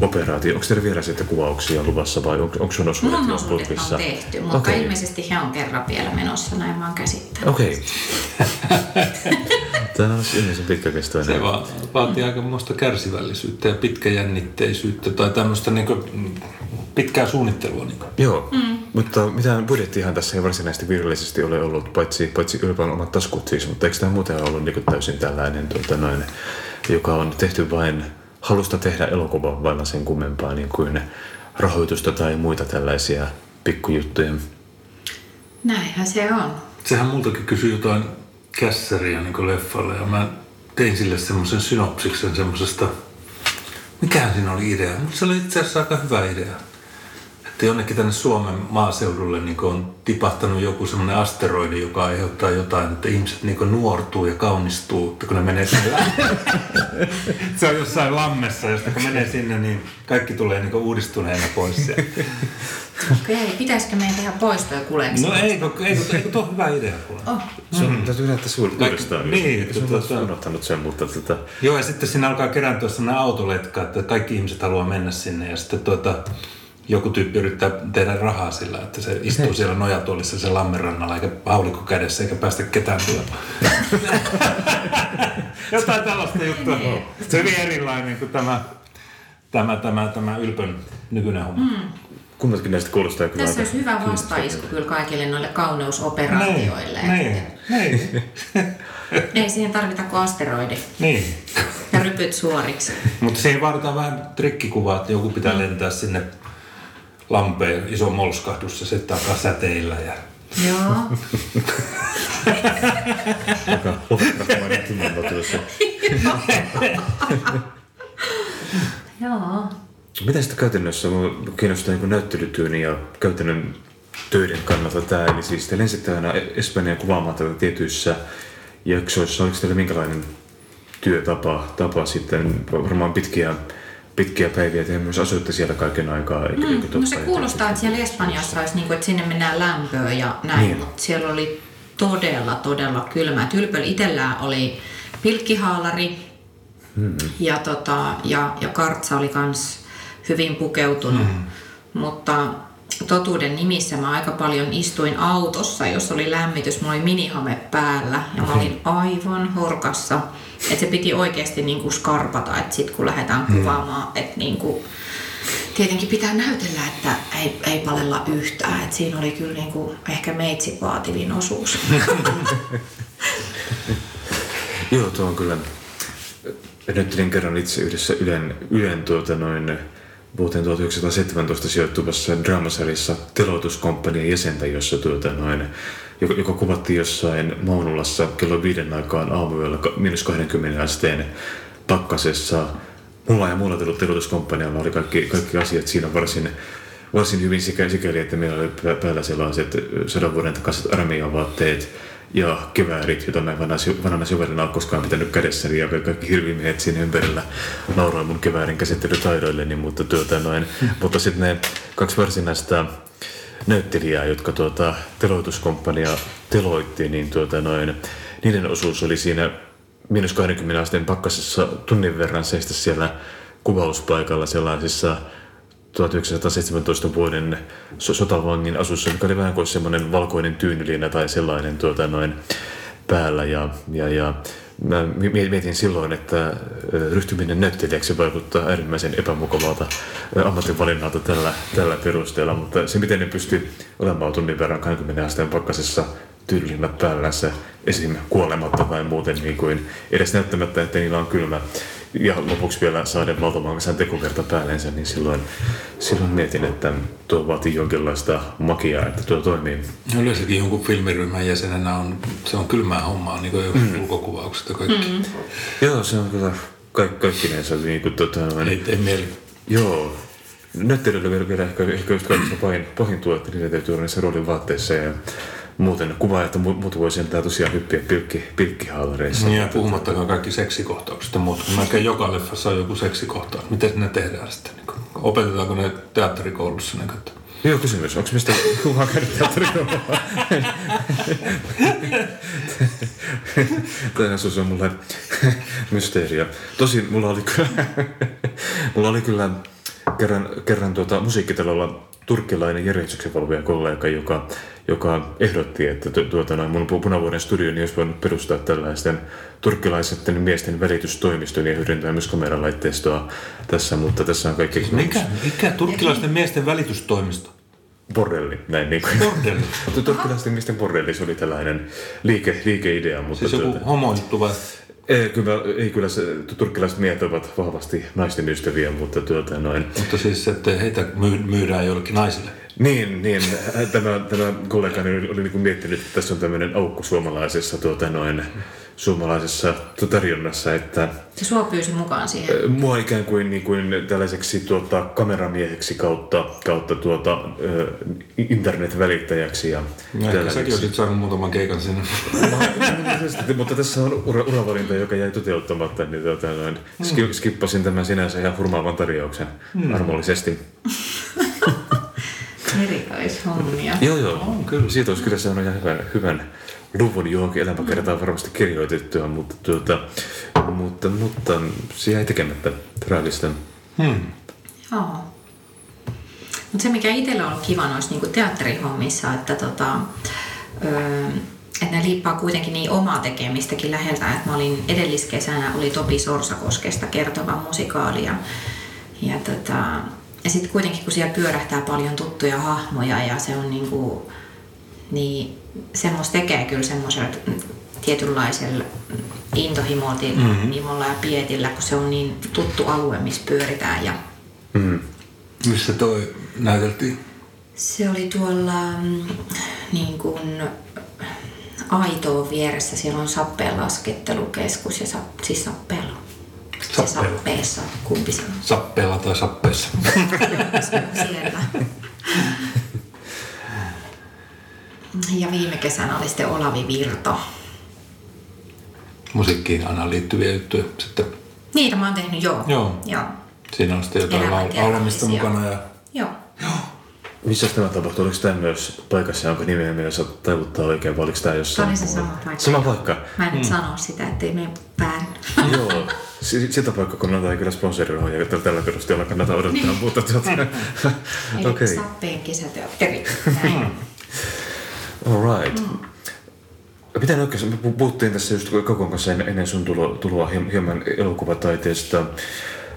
operaatio. Onko teillä vielä sitten kuvauksia luvassa vai onko, onko sun osuudet jo on tehty, mutta okay. ilmeisesti he on kerran vielä menossa, näin mä oon käsittänyt. Okei. Okay. Tämä on yleensä pitkäkestoinen. Se va- vaatii aika muista kärsivällisyyttä ja pitkäjännitteisyyttä tai tämmöistä niin pitkää suunnittelua. Niin Joo, mm. mutta mitään budjettihan tässä ei varsinaisesti virallisesti ole ollut, paitsi, paitsi ylpän omat taskut siis, mutta eikö tämä muuten ollut niin täysin tällainen, tuota, noin, joka on tehty vain halusta tehdä elokuvan vailla sen kummempaa niin kuin rahoitusta tai muita tällaisia pikkujuttuja. Näinhän se on. Sehän multakin kysyi jotain kässäriä niin leffalle ja mä tein sille semmoisen synopsiksen semmoisesta, mikähän siinä oli idea, mutta se oli itse asiassa aika hyvä idea. Että jonnekin tänne Suomen maaseudulle niin on tipahtanut joku semmoinen asteroidi, joka aiheuttaa jotain, että ihmiset niin nuortuu ja kaunistuu, kun ne menee sinne. se on jossain lammessa, josta kun menee sinne, niin kaikki tulee niin uudistuneena pois. Okei, pitäisikö meidän tehdä poistoja kuuleeksi? No ei, kun, ei, kun, ei, kun tuo on hyvä idea kuule. Oh. Se on, mm. täytyy näyttää suuri uudestaan. Niin, että se tuota, on unohtanut sen, mutta tota... Joo, ja sitten siinä alkaa kerääntyä sellainen autoletka, että kaikki ihmiset haluaa mennä sinne, ja sitten tuota, joku tyyppi yrittää tehdä rahaa sillä, että se istuu siellä nojatuolissa se lammenrannalla eikä haulikko kädessä eikä päästä ketään tulemaan. Jotain tällaista juttua. Se on hyvin erilainen kuin tämä, tämä, tämä, tämä Ylpön nykyinen homma. Mm. Kummatkin näistä kuulostaa kyllä Tässä olisi hyvä vastaisku kyllä kaikille noille kauneusoperaatioille. Niin, niin. Ei siihen tarvita kuin asteroidi. Niin. Ja rypyt suoriksi. Mutta siihen vaaditaan vähän trikkikuvaa, että joku pitää lentää sinne lampeen iso molskahdus ja sitten alkaa säteillä. Ja... Joo. Joo. Miten sitten käytännössä, minua kiinnostaa niin näyttelytyön ja käytännön töiden kannalta tämä, eli siis te lensitte aina Espanjan kuvaamaan tätä tietyissä jaksoissa, oliko teillä minkälainen työtapa tapa sitten, varmaan pitkiä pitkiä päiviä te myös asuitte siellä kaiken aikaa. Eikö, mm, eikö no se kuulostaa, että siellä Espanjassa olisi niin kuin, että sinne mennään lämpöön ja näin, niin. mutta siellä oli todella, todella kylmä. Tylpöl itsellään oli pilkkihaalari mm. ja, tota, ja, ja kartsa oli myös hyvin pukeutunut, mm. mutta totuuden nimissä mä aika paljon istuin autossa, jos oli lämmitys, mulla oli minihame päällä ja mä olin aivan horkassa. Että se piti oikeasti niinku skarpata, että sit kun lähdetään mm. kuvaamaan, että niinku, tietenkin pitää näytellä, että ei, ei palella yhtään. Että siinä oli kyllä niinku ehkä meitsi vaativin osuus. Joo, tuo on kyllä. Näyttelin kerran itse yhdessä Ylen, Ylen tuota noin, vuoteen 1917 sijoittuvassa draamasarjassa Teloituskomppanian jäsentä, jossa tuota noin, joka, joka kuvattiin jossain Maunulassa kello viiden aikaan aamuyöllä miinus 20 asteen pakkasessa. Mulla ja muulla teloituskomppanialla oli kaikki, kaikki asiat siinä varsin, varsin hyvin sikäli, että meillä oli päällä sellaiset sadan vuoden takaiset armeijan vaatteet, ja kiväärit, joita mä vanhana syvärillä ole koskaan pitänyt kädessäni ja kaikki hirvimiehet siinä ympärillä nauroin mun kiväärin käsittelytaidoilleni, mutta, tuota noin, hmm. mutta sitten ne kaksi varsinaista näyttelijää, jotka tuota, teloituskomppania teloitti, niin tuota noin, niiden osuus oli siinä miinus 20 asteen pakkasessa tunnin verran seistä siellä kuvauspaikalla sellaisissa 1917 vuoden sotavangin asussa, mikä oli vähän kuin semmoinen valkoinen tyynyliina tai sellainen tuota, noin päällä. Ja, ja, ja mä mietin silloin, että ryhtyminen näyttelijäksi vaikuttaa äärimmäisen epämukavalta ammatinvalinnalta tällä, tällä perusteella, mutta se miten ne pysty olemaan tunnin verran 20 asteen pakkasessa tyylinnät päällänsä esim. kuolematta tai muuten niin kuin edes näyttämättä, että niillä on kylmä ja lopuksi vielä saada valtavan kanssa tekokerta päällensä, niin silloin, silloin mietin, että tuo vaatii jonkinlaista makiaa, että tuo toimii. Yleensäkin jonkun filmiryhmän jäsenenä on, se on kylmää hommaa, niin kuin mm. ulkokuvaukset ja kaikki. Mm. Joo, se on kyllä kaikki, kaikkinensa. Niin kuin, tota, Ei tee mieli. Joo. Näyttelyllä vielä ehkä, ehkä just kaikista pahin, pahin tuo, että niitä täytyy olla niissä roolin vaatteissa ja muuten kuvaa, että muut voi sentään tosiaan hyppiä pilkki, pilkkihaalareissa. Niin ja puhumattakaan kaikki seksikohtaukset ja muut. Melkein joka leffassa on joku seksikohtaus. Miten ne tehdään sitten? Niin opetetaanko ne teatterikoulussa? Niin kuin, Joo, kysymys. Onko mistä kukaan käynyt teatterikoulua? Tämä on mulle mysteeriä. Tosin mulla oli kyllä, mulla oli kyllä kerran, kerran tuota, musiikkitalolla turkkilainen järjestyksenvalvoja kollega, joka, joka ehdotti, että tuota, noin mun punavuoden studioni olisi voinut perustaa tällaisten turkkilaisten miesten välitystoimiston ja hyödyntää myös kameralaitteistoa tässä, mutta tässä on kaikki... Mikä, mikä turkkilaisten miesten välitystoimisto? bordelli, näin niin kuin. Bordelli? Turkkilaisten miesten bordelli, se oli tällainen liike, liikeidea, mutta... Siis joku tuota- homojuttu vai? Ei kyllä, ei kyllä se, turkkilaiset miehet ovat vahvasti naisten ystäviä, mutta tuota noin. Mutta siis, että heitä myy- myydään jollekin naisille. Niin, niin. Tämä, tämä kollegani oli, oli niin miettinyt, että tässä on tämmöinen aukko suomalaisessa, tuota noin, suomalaisessa tarjonnassa, että Se sua pyysi mukaan siihen. ö, mua ikään kuin, niin kuin tällaiseksi tuota, kameramieheksi kautta, kautta tuota, ö, internetvälittäjäksi. Ja No, ehkä säkin olisit saanut muutaman keikan sinne. Mutta tässä on ura, uravalinta, joka jäi toteuttamatta, niin tuota, noin, ski, skippasin tämän sinänsä ihan hurmaavan tarjouksen armollisesti. Erikoishommia. Joo, joo. On kyllä. Siitä olisi kyllä saanut ihan hyvän, hyvän luvun johonkin elämäkertaan varmasti kirjoitettua, mutta, tuota, mutta, mutta se jäi tekemättä traagista. Hmm. Joo. Mutta se, mikä itsellä on ollut kiva noissa niinku teatterihommissa, että tota, öö, että ne liippaa kuitenkin niin omaa tekemistäkin läheltä. Että mä olin edelliskesänä oli Topi Sorsakoskesta kertova musikaali ja, ja, tota, ja sitten kuitenkin kun siellä pyörähtää paljon tuttuja hahmoja ja se on niinku, niin semmoista tekee kyllä semmoisella tietynlaisella intohimolla mm-hmm. ja pietillä, kun se on niin tuttu alue, missä pyöritään ja Mm. Missä toi näyteltiin? se oli tuolla mm, niin kuin aitoon vieressä. Siellä on Sappeen laskettelukeskus ja sa, siis Sappeella. Se Sappeella. Sappeessa, kumpi se on? Sappeella tai sappeessa? Se on siellä. Ja viime kesänä oli sitten Olavi Virto. Musiikkiin aina liittyviä juttuja. Sitten Niitä mä oon tehnyt, joo. Joo. Joo. siinä on sitten jotain laulamista mukana. Ja... joo. Missä tämä tapahtui? Oliko tämä myös paikassa, jonka nimeä millä saa taivuttaa oikein, vai oliko tämä jossain? Tämä oli se sama paikka. Sama paikka? Mä en nyt sano sitä, ettei mene päähän. Joo. S- sitä paikkakunnalta ei kyllä sponsorirohoja, jotta tällä perusteella kannata odottaa, mutta tuota, Eli okei. okay. Sappeen kesäteatteri. Näin. All right. Miten oikein, me pu- puhuttiin tässä just Kakon kanssa en- ennen sun tuloa, tuloa hiem- hieman elokuvataiteesta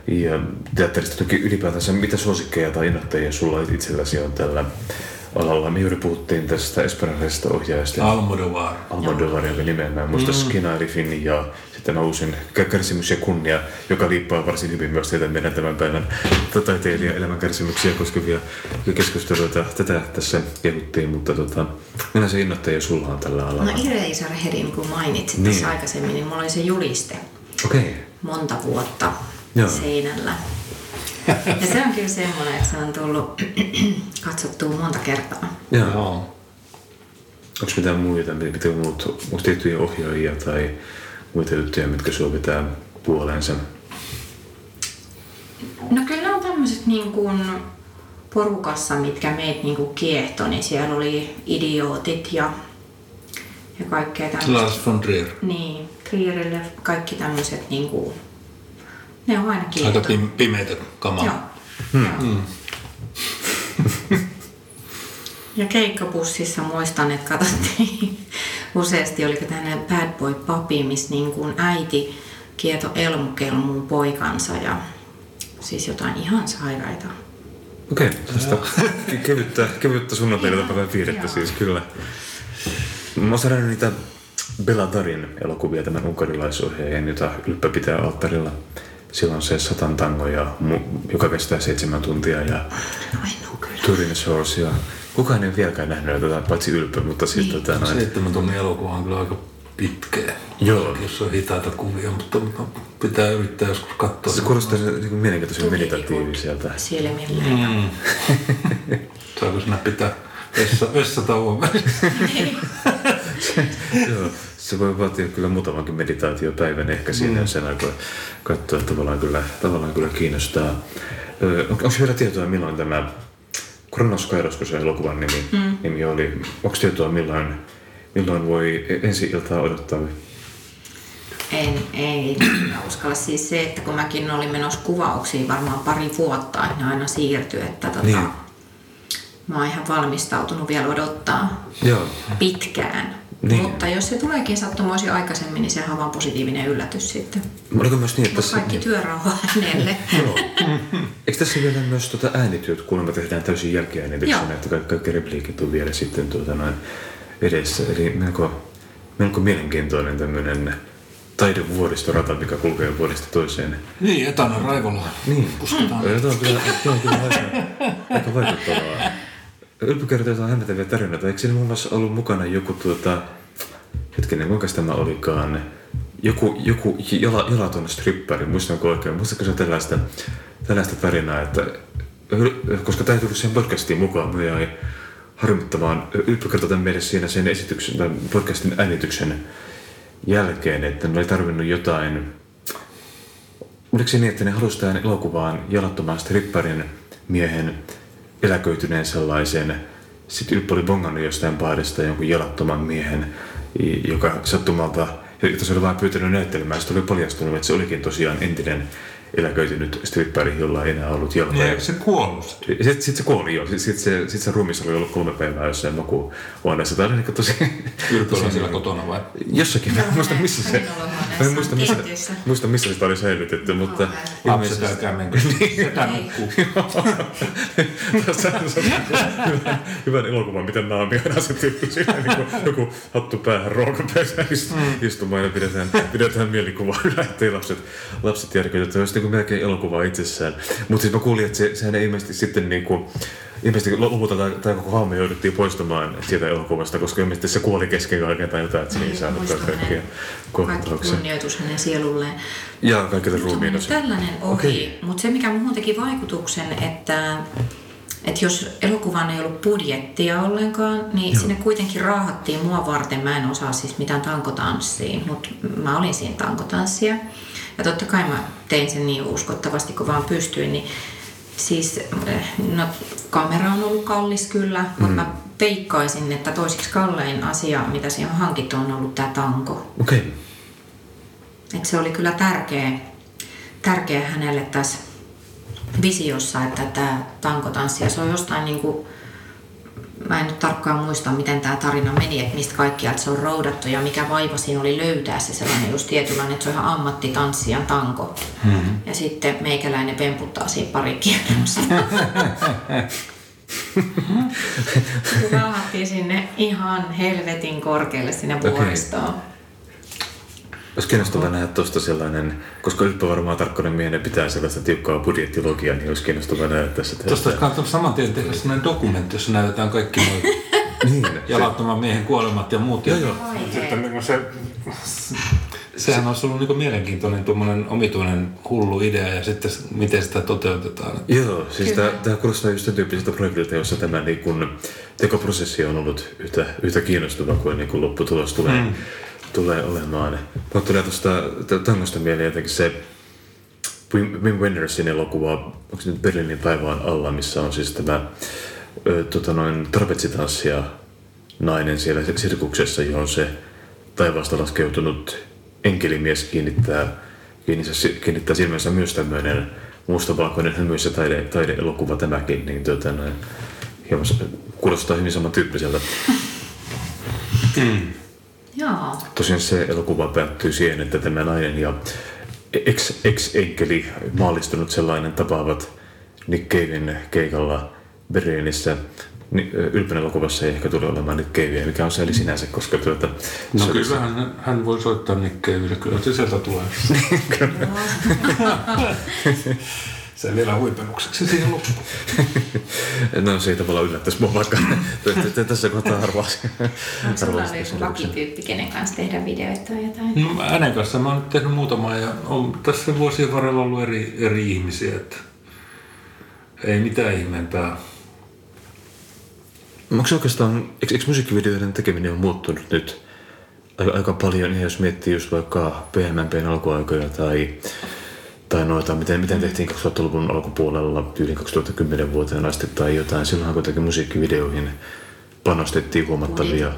ja teatterista toki ylipäätänsä. Mitä suosikkeja tai innoittajia sulla itselläsi on tällä alalla? Me juuri puhuttiin tästä espanjalaisesta ohjaajasta. Almodovar. Almodovar, joka nimen mä en muista, mm. Skinarifin ja sitten mä uusin Kä- Kärsimys ja kunnia, joka liippaa varsin hyvin myös teitä meidän tämän päivän taiteilija elämän kärsimyksiä koskevia keskusteluita. Tätä tässä kehuttiin, mutta tota, millaisia innoittajia sulla on tällä alalla? No Ireisar Herim, kun mainitsit Niin. niin. tässä aikaisemmin, niin mulla oli se juliste Okei. Okay. monta vuotta Joo. Seinällä. Ja se on kyllä semmoinen, että se on tullut katsottua monta kertaa. Joo. Joo. Onko mitään muita, mitä muut, onko tiettyjä ohjaajia tai muita juttuja, mitkä sua vetää puoleensa? No kyllä on tämmöiset niin kuin porukassa, mitkä meitä niin kuin kiehtoi, niin siellä oli idiootit ja, ja kaikkea tämmöistä. Lars von Trier. Niin, Trierille kaikki tämmöiset niin kuin, ne on aina Aika kiehtonut. pim- pimeitä kamaa. Joo. Hmm. Ja keikkapussissa muistan, että katsottiin useasti, oliko tämmöinen Bad Boy Papi, missä niin kuin äiti kieto elmukelmuun poikansa ja siis jotain ihan sairaita. Okei, tästä kevyttä, kevyttä sunnuntailtapäivän piirrettä siis kyllä. Mä oon seurannut niitä Beladarin elokuvia, tämän unkarilaisohjaajan, jota Lyppä pitää alttarilla. Silloin se Satan tango, ja mu- joka kestää seitsemän tuntia, ja. Turin Shores, ja kukaan ei vieläkään nähnyt tätä, paitsi Ylppö, mutta siis Niin. tota noin. Seitsemän tunnin elokuva on kyllä aika pitkä. Joo. Jos on hitaita kuvia, mutta mutta pitää yrittää joskus katsoa. Se kuulostaa niin mielenkiintoisen meditatiiviselta. Silmille. Mm. Saako sinä pitää vessa, vessatauon välissä? Joo, se voi vaatia kyllä muutamankin meditaatiopäivän ehkä siinä, mm. sen aikoo katsoa, että tavallaan kyllä, tavallaan kyllä kiinnostaa. Onko vielä tietoa, milloin tämä Kronos Kairos, kun se elokuvan nimi, mm. nimi oli, onko tietoa, milloin, milloin voi e- ensi iltaa odottaa? En, ei mä uskalla. Siis se, että kun mäkin olin menossa kuvauksiin varmaan pari vuotta, että ne aina siirtyi, että tota, Niin. mä oon ihan valmistautunut vielä odottaa Joo, pitkään. Niin. Mutta jos se tuleekin sattumoisin aikaisemmin, niin sehän on vaan positiivinen yllätys sitten. Oliko myös niin, että tässä... kaikki työrauha hänelle. Joo. Eikö tässä vielä myös tuota äänityöt, kuulemma tehdään täysin jälkiäänityksenä, että kaikki, kaikki repliikit on vielä sitten tuota noin edessä. Eli melko, melko mielenkiintoinen tämmöinen taidevuoristorata, mikä kulkee vuodesta toiseen. Niin, etana raivolla. Niin. Pusketaan. Ja Tämä on kyllä, tämä on kyllä aika, aika vaikuttavaa. Ylpy kertoo jotain hämmentäviä tarinoita. Eikö siinä muun muassa ollut mukana joku tuota... Hetkinen, kuinka tämä olikaan? Joku, joku jala, jalaton strippari, muistanko oikein? Muistatko se tällaista, tällaista tarinaa, että... Koska tämä ei tullut siihen podcastiin mukaan, me jäi harmittamaan. Ylpy kertoo tämän meille siinä sen esityksen, tai podcastin äänityksen jälkeen, että ne oli tarvinnut jotain Oliko se niin, että ne halusi tähän elokuvaan jalattoman stripparin miehen eläköityneen sellaisen, sitten Ylppö oli bongannut jostain baarista jonkun jalattoman miehen, joka sattumalta, jota se oli vain pyytänyt näyttelemään, sitten oli paljastunut, että se olikin tosiaan entinen eläköitynyt strippari, jolla ei enää ollut Niin, jalkoja. eikö se kuollut? Sitten sit se kuoli jo, sitten sit se, sit se ruumis oli ollut kolme päivää jossain makuuhuoneessa. Tämä oli niin tosi... Ylpöllä siellä kotona vai? Jossakin, mä en muista missä se... Mä en muista missä, muista missä sitä oli säilytetty, mutta Lapset älkää menkö. Setä nukkuu. Tässä on hyvän, hyvän elokuvan, miten naami aina asettuu siinä niin kuin joku hattu päähän ruokapeesään ist- Mm. istumaan ja pidetään, pidetään mielikuvaa yllä, ettei lapset, lapset olisi niin kuin melkein elokuva itsessään. Mutta siis mä kuulin, että se, sehän ei ilmeisesti sitten niin kuin, ilmeisesti lopulta tämä, tämä koko haamu jouduttiin poistamaan siitä elokuvasta, koska ilmeisesti se kuoli kesken kaiken tai jotain, että se ei Niin, saanut kaikkia hänen. Kaikki kohtauksia. kunnioitus hänen sielulleen. Ja kaikille Mutta ruumiin on tällainen ohi. Okei. Mutta se, mikä muuhun teki vaikutuksen, että, että jos elokuvan ei ollut budjettia ollenkaan, niin Joo. sinne kuitenkin raahattiin mua varten. Mä en osaa siis mitään tankotanssia, mutta mä olin siinä tankotanssia. Ja totta kai mä tein sen niin uskottavasti, kun vaan pystyin. Niin siis, eh, no, kamera on ollut kallis kyllä, mm. mutta mä veikkaisin, että toisiksi kallein asia, mitä siihen on hankittu, on ollut tämä tanko. Okei. Okay. Et se oli kyllä tärkeä, tärkeä hänelle tässä visiossa, että tämä tankotanssi, ja se on jostain niin kuin, mä en nyt tarkkaan muista, miten tämä tarina meni, että mistä kaikkialta se on roudattu ja mikä vaiva siinä oli löytää se sellainen just tietynlainen, että se on ihan ammattitanssijan tanko. Mm-hmm. Ja sitten meikäläinen pemputtaa siinä pari kierrosta. Raahattiin sinne ihan helvetin korkealle sinne vuoristoon. Okay. Olisi kiinnostavaa nähdä tuosta sellainen, koska Ylppö varmaan tarkkoinen miehen pitää sellaista tiukkaa budjettilogia, niin olisi kiinnostavaa nähdä tässä. Tuosta olisi kannattanut saman tien tehdä sellainen dokumentti, jossa näytetään kaikki nuo niin. jalattoman miehen kuolemat ja muut. Joo, joo. Sitten niin kuin se, sehän olisi ollut niin mielenkiintoinen tuommoinen omituinen hullu idea ja sitten miten sitä toteutetaan. Joo, siis tämä, tämä kuulostaa just sen tyyppiseltä projektilta, jossa tämä niin kun, tekoprosessi on ollut yhtä, yhtä kiinnostava kuin, niin kun lopputulos tulee, mm. Tulee olemaan. Mutta tulee tuosta tangosta mieleen jotenkin se Wim, Wendersin elokuva, onko se nyt Berliinin taivaan alla, missä on siis tämä tota noin, trapetsitanssia nainen siellä sirkuksessa, johon se taivaasta laskeutunut enkelimies kiinnittää, kiinnittää silmänsä myös tämmöinen mustavalkoinen hymyissä taide, taideelokuva tämäkin, niin tuota, noin, hieman kuulostaa hyvin samantyyppiseltä. Mm. Joo. Tosiaan se elokuva päättyy siihen, että tämä nainen ja ex, ex-enkeli, maallistunut sellainen, tapaavat Nick Cavein keikalla Berliinissä. Ylpän elokuvassa ei ehkä tule olemaan Nick Cavea, mikä on sääli sinänsä, koska tuota... No kyllä hän, hän voi soittaa Nick Cavelle, kyllä se sieltä tulee. se vielä huipennukseksi siihen loppuun. no se ei tavallaan yllättäisi mua vaikka tässä kohtaa harvaa. Onko sulla joku vakityyppi, kenen kanssa tehdä videoita tai jotain? No, hänen kanssa mä oon nyt tehnyt muutama ja on tässä vuosien varrella ollut eri, eri ihmisiä, että ei mitään ihmeempää. Onko se oikeastaan, eikö, eikö musiikkivideoiden tekeminen on muuttunut nyt aika, aika paljon, jos miettii just vaikka PMMPn alkuaikoja tai, tai noita, miten, miten tehtiin 2000-luvun alkupuolella yli 2010 vuoteen asti tai jotain. Silloinhan kuitenkin musiikkivideoihin panostettiin huomattavia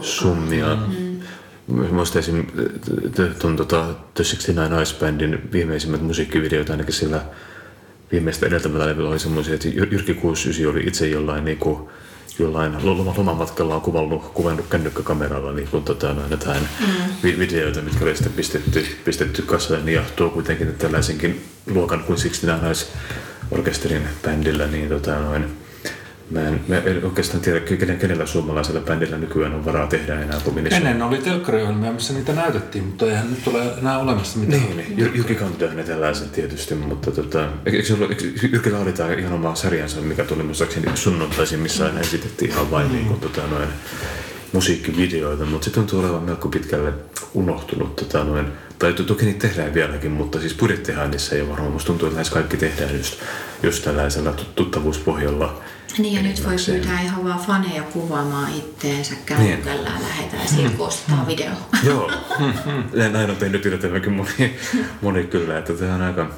summia. Mm. Muista esim. tuon tota, The 69 Ice Bandin viimeisimmät musiikkivideot ainakin sillä viimeistä edeltävällä levyllä oli semmoisia, että Jyrki 69 oli itse jollain niinku jollain lomamatkalla on kuvannut, kuvannut kännykkäkameralla niin kun tota, no, jotain mm. videoita, mitkä oli sitten pistetty, pistetty kasaan ja tuo kuitenkin tällaisenkin luokan kuin 69 Eyes orkesterin bändillä, niin tota, noin, Mä en, mä en oikeastaan tiedä, kenen, kenellä suomalaisella bändillä nykyään on varaa tehdä enää kombinaatio. Ennen oli telkkariohjelmia, missä niitä näytettiin, mutta eihän nyt ole enää olemassa mitään. Niin, niin. Jyrki Kantonen tällaisen tietysti, mutta tota, eikö, eikö Jyrkillä oli tämä ihan oma sarjansa, mikä tuli muistaakseni sunnuntaisin, missä aina esitettiin ihan vain mm. niin kuin, tota, noin, musiikkivideoita, mutta se tuntuu olevan melko pitkälle unohtunut. Tota, noin, tai toki niitä tehdään vieläkin, mutta siis budjettihan niissä ei varmaan. Musta tuntuu, että lähes kaikki tehdään just, just tällaisella tuttavuuspohjalla niin ja nyt voi pyytää ihan vaan faneja kuvaamaan itteensä kännykällä niin. lähetään kostaa mm. video. Joo, näin on tehnyt yllättävänkin moni, moni kyllä, että tämä on aika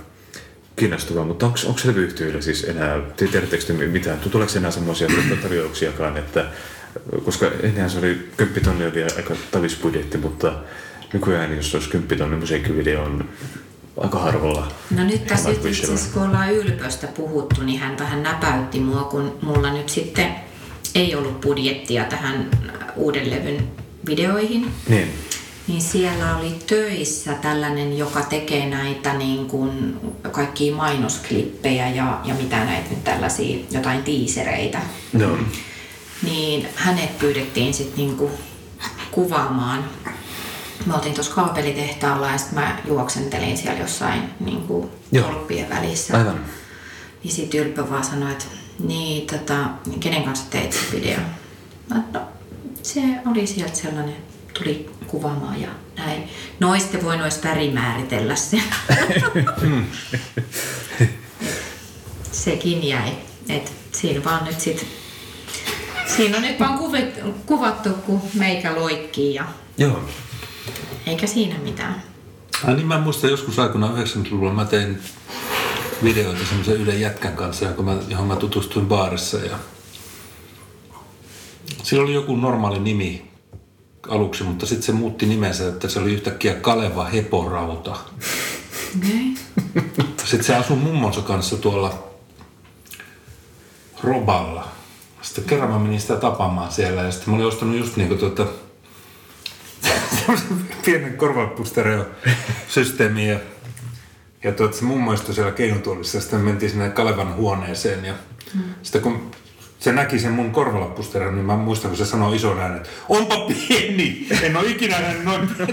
kiinnostavaa, mutta onko, onko levyyhtiöillä siis enää, tiedättekö mitään, tuleeko enää semmoisia tarjouksiakaan, että koska ennen se oli, kymppitonni oli aika tavisbudjetti, mutta nykyään jos olisi kymppitonni musiikkivideo on aika harvalla. No nyt tässä nyt itse asiassa, kun ollaan ylpöstä puhuttu, niin hän vähän näpäytti mua, kun mulla nyt sitten ei ollut budjettia tähän uuden levyn videoihin. Niin. Niin siellä oli töissä tällainen, joka tekee näitä niin kuin kaikkia mainosklippejä ja, ja mitä näitä nyt tällaisia, jotain tiisereitä. No. Niin hänet pyydettiin sitten niin kuvaamaan me oltiin tuossa kaapelitehtaalla ja sitten mä juoksentelin siellä jossain niin kuin tolppien välissä. Aivan. Niin sitten Ylppö vaan sanoi, että niin, tota, kenen kanssa teit se video? Mä, no, se oli sieltä sellainen, tuli kuvaamaan ja näin. No olisitte voinut edes värimääritellä sen. Sekin jäi. Et siinä vaan nyt sit, siinä on nyt vaan kuvattu, kun meikä loikkii ja Joo. Eikä siinä mitään. Ai niin, mä muistan joskus aikana 90-luvulla mä tein videoita semmoisen yhden jätkän kanssa, johon mä, johon mä tutustuin baarissa. Ja sillä oli joku normaali nimi aluksi, mutta sitten se muutti nimensä, että se oli yhtäkkiä Kaleva Heporauta. Okay. Sitten se asui mummonsa kanssa tuolla Roballa. Sitten kerran mä menin sitä tapaamaan siellä ja sitten mä olin ostanut just niinku tuota, pienen korvapustereo-systeemiin ja, ja tuot, se mummo istui siellä keinutuolissa sitten mentiin sinne Kalevan huoneeseen ja mm. sitten kun se näki sen mun korvalappusteron, niin mä muistan, kun se sanoi ison äänen, että onpa pieni, en ole ikinä nähnyt noin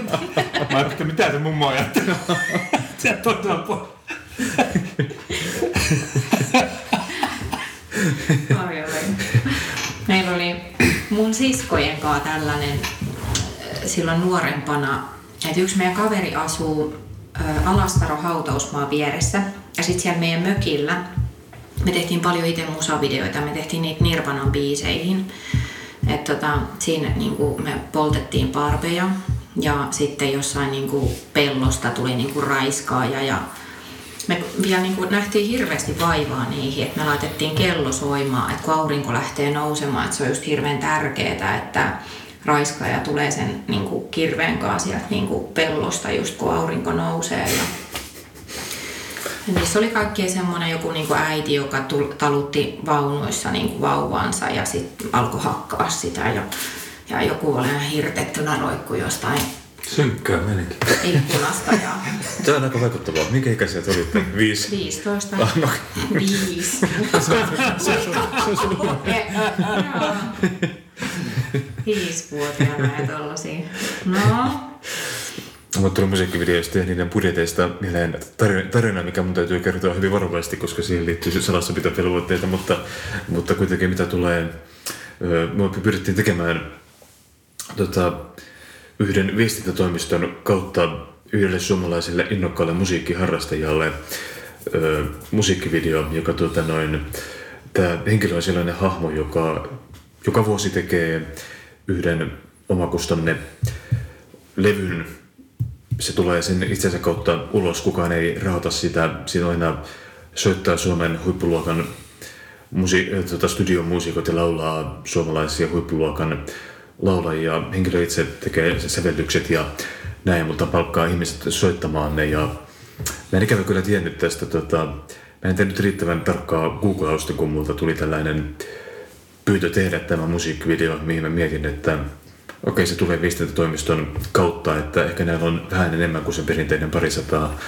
Mä ajattelin, mitä se mummo ajattelee. Se puolella. Meillä oli mun siskojen kanssa tällainen silloin nuorempana, että yksi meidän kaveri asuu Alastaro hautausmaa vieressä. Ja sitten siellä meidän mökillä me tehtiin paljon itse musavideoita, me tehtiin niitä Nirvanan biiseihin. Et tota, siinä niinku, me poltettiin parveja. Ja sitten jossain niinku, pellosta tuli niinku, raiskaaja ja me vielä niin nähtiin hirveästi vaivaa niihin, että me laitettiin kello soimaan, että kun aurinko lähtee nousemaan, että se on just hirveän tärkeää, että raiskaaja tulee sen niin kuin kirveen kanssa sieltä niin kuin pellosta just kun aurinko nousee. Ja Niissä oli kaikkea semmoinen joku niin kuin äiti, joka talutti vaunuissa niin kuin vauvaansa ja sitten alkoi hakkaa sitä. Ja, ja joku oli ihan hirtettynä roikku jostain Synkkää menikin. Ikkunasta ja... Tämä on aika vaikuttavaa. Minkä ikäisiä te olitte? Viisi? 15. Ah, no. Viisi. Viisivuotiaana ja tollasia. No. Mutta tuli musiikkivideoista ja niiden budjeteista mieleen tarina, tarina, mikä mun täytyy kertoa hyvin varovasti, koska siihen liittyy salassapitovelvoitteita, mutta, mutta kuitenkin mitä tulee, me pyrittiin tekemään tota, yhden viestintätoimiston kautta yhdelle suomalaiselle innokkaalle musiikkiharrastajalle ö, musiikkivideo, joka tuota noin, tämä henkilö on sellainen hahmo, joka joka vuosi tekee yhden omakustanne levyn. Se tulee sen itsensä kautta ulos, kukaan ei rahoita sitä. Siinä aina soittaa Suomen huippuluokan musi- tuota, studiomuusikot ja laulaa suomalaisia huippuluokan laulajia. Henkilö itse tekee sävellykset ja näin, mutta palkkaa ihmiset soittamaan ne. Ja mä en ikävä kyllä tiennyt tästä. Tota, mä en tehnyt riittävän tarkkaa googlausta, kun multa tuli tällainen pyytö tehdä tämä musiikkivideo, mihin mä mietin, että okei, se tulee viestintätoimiston kautta, että ehkä näillä on vähän enemmän kuin se perinteinen parisataa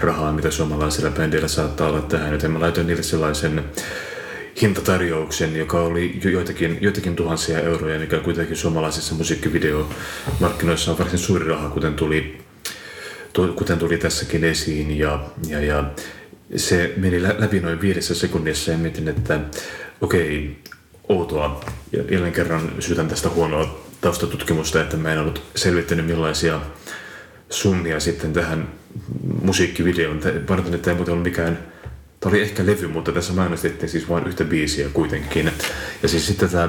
rahaa, mitä suomalaisilla bändillä saattaa olla tähän, joten mä laitoin niille sellaisen hintatarjouksen, joka oli jo joitakin, joitakin tuhansia euroja, mikä kuitenkin suomalaisissa musiikkivideomarkkinoissa on varsin suuri raha, kuten tuli, kuten tuli tässäkin esiin. Ja, ja, ja se meni läpi noin viidessä sekunnissa ja mietin, että okei, outoa. Ja jälleen kerran syytän tästä huonoa taustatutkimusta, että mä en ollut selvittänyt millaisia summia sitten tähän musiikkivideoon. Painotan, että ei muuten ollut mikään Tämä oli ehkä levy, mutta tässä mainostettiin siis vain yhtä biisiä kuitenkin. Ja siis sitten tämä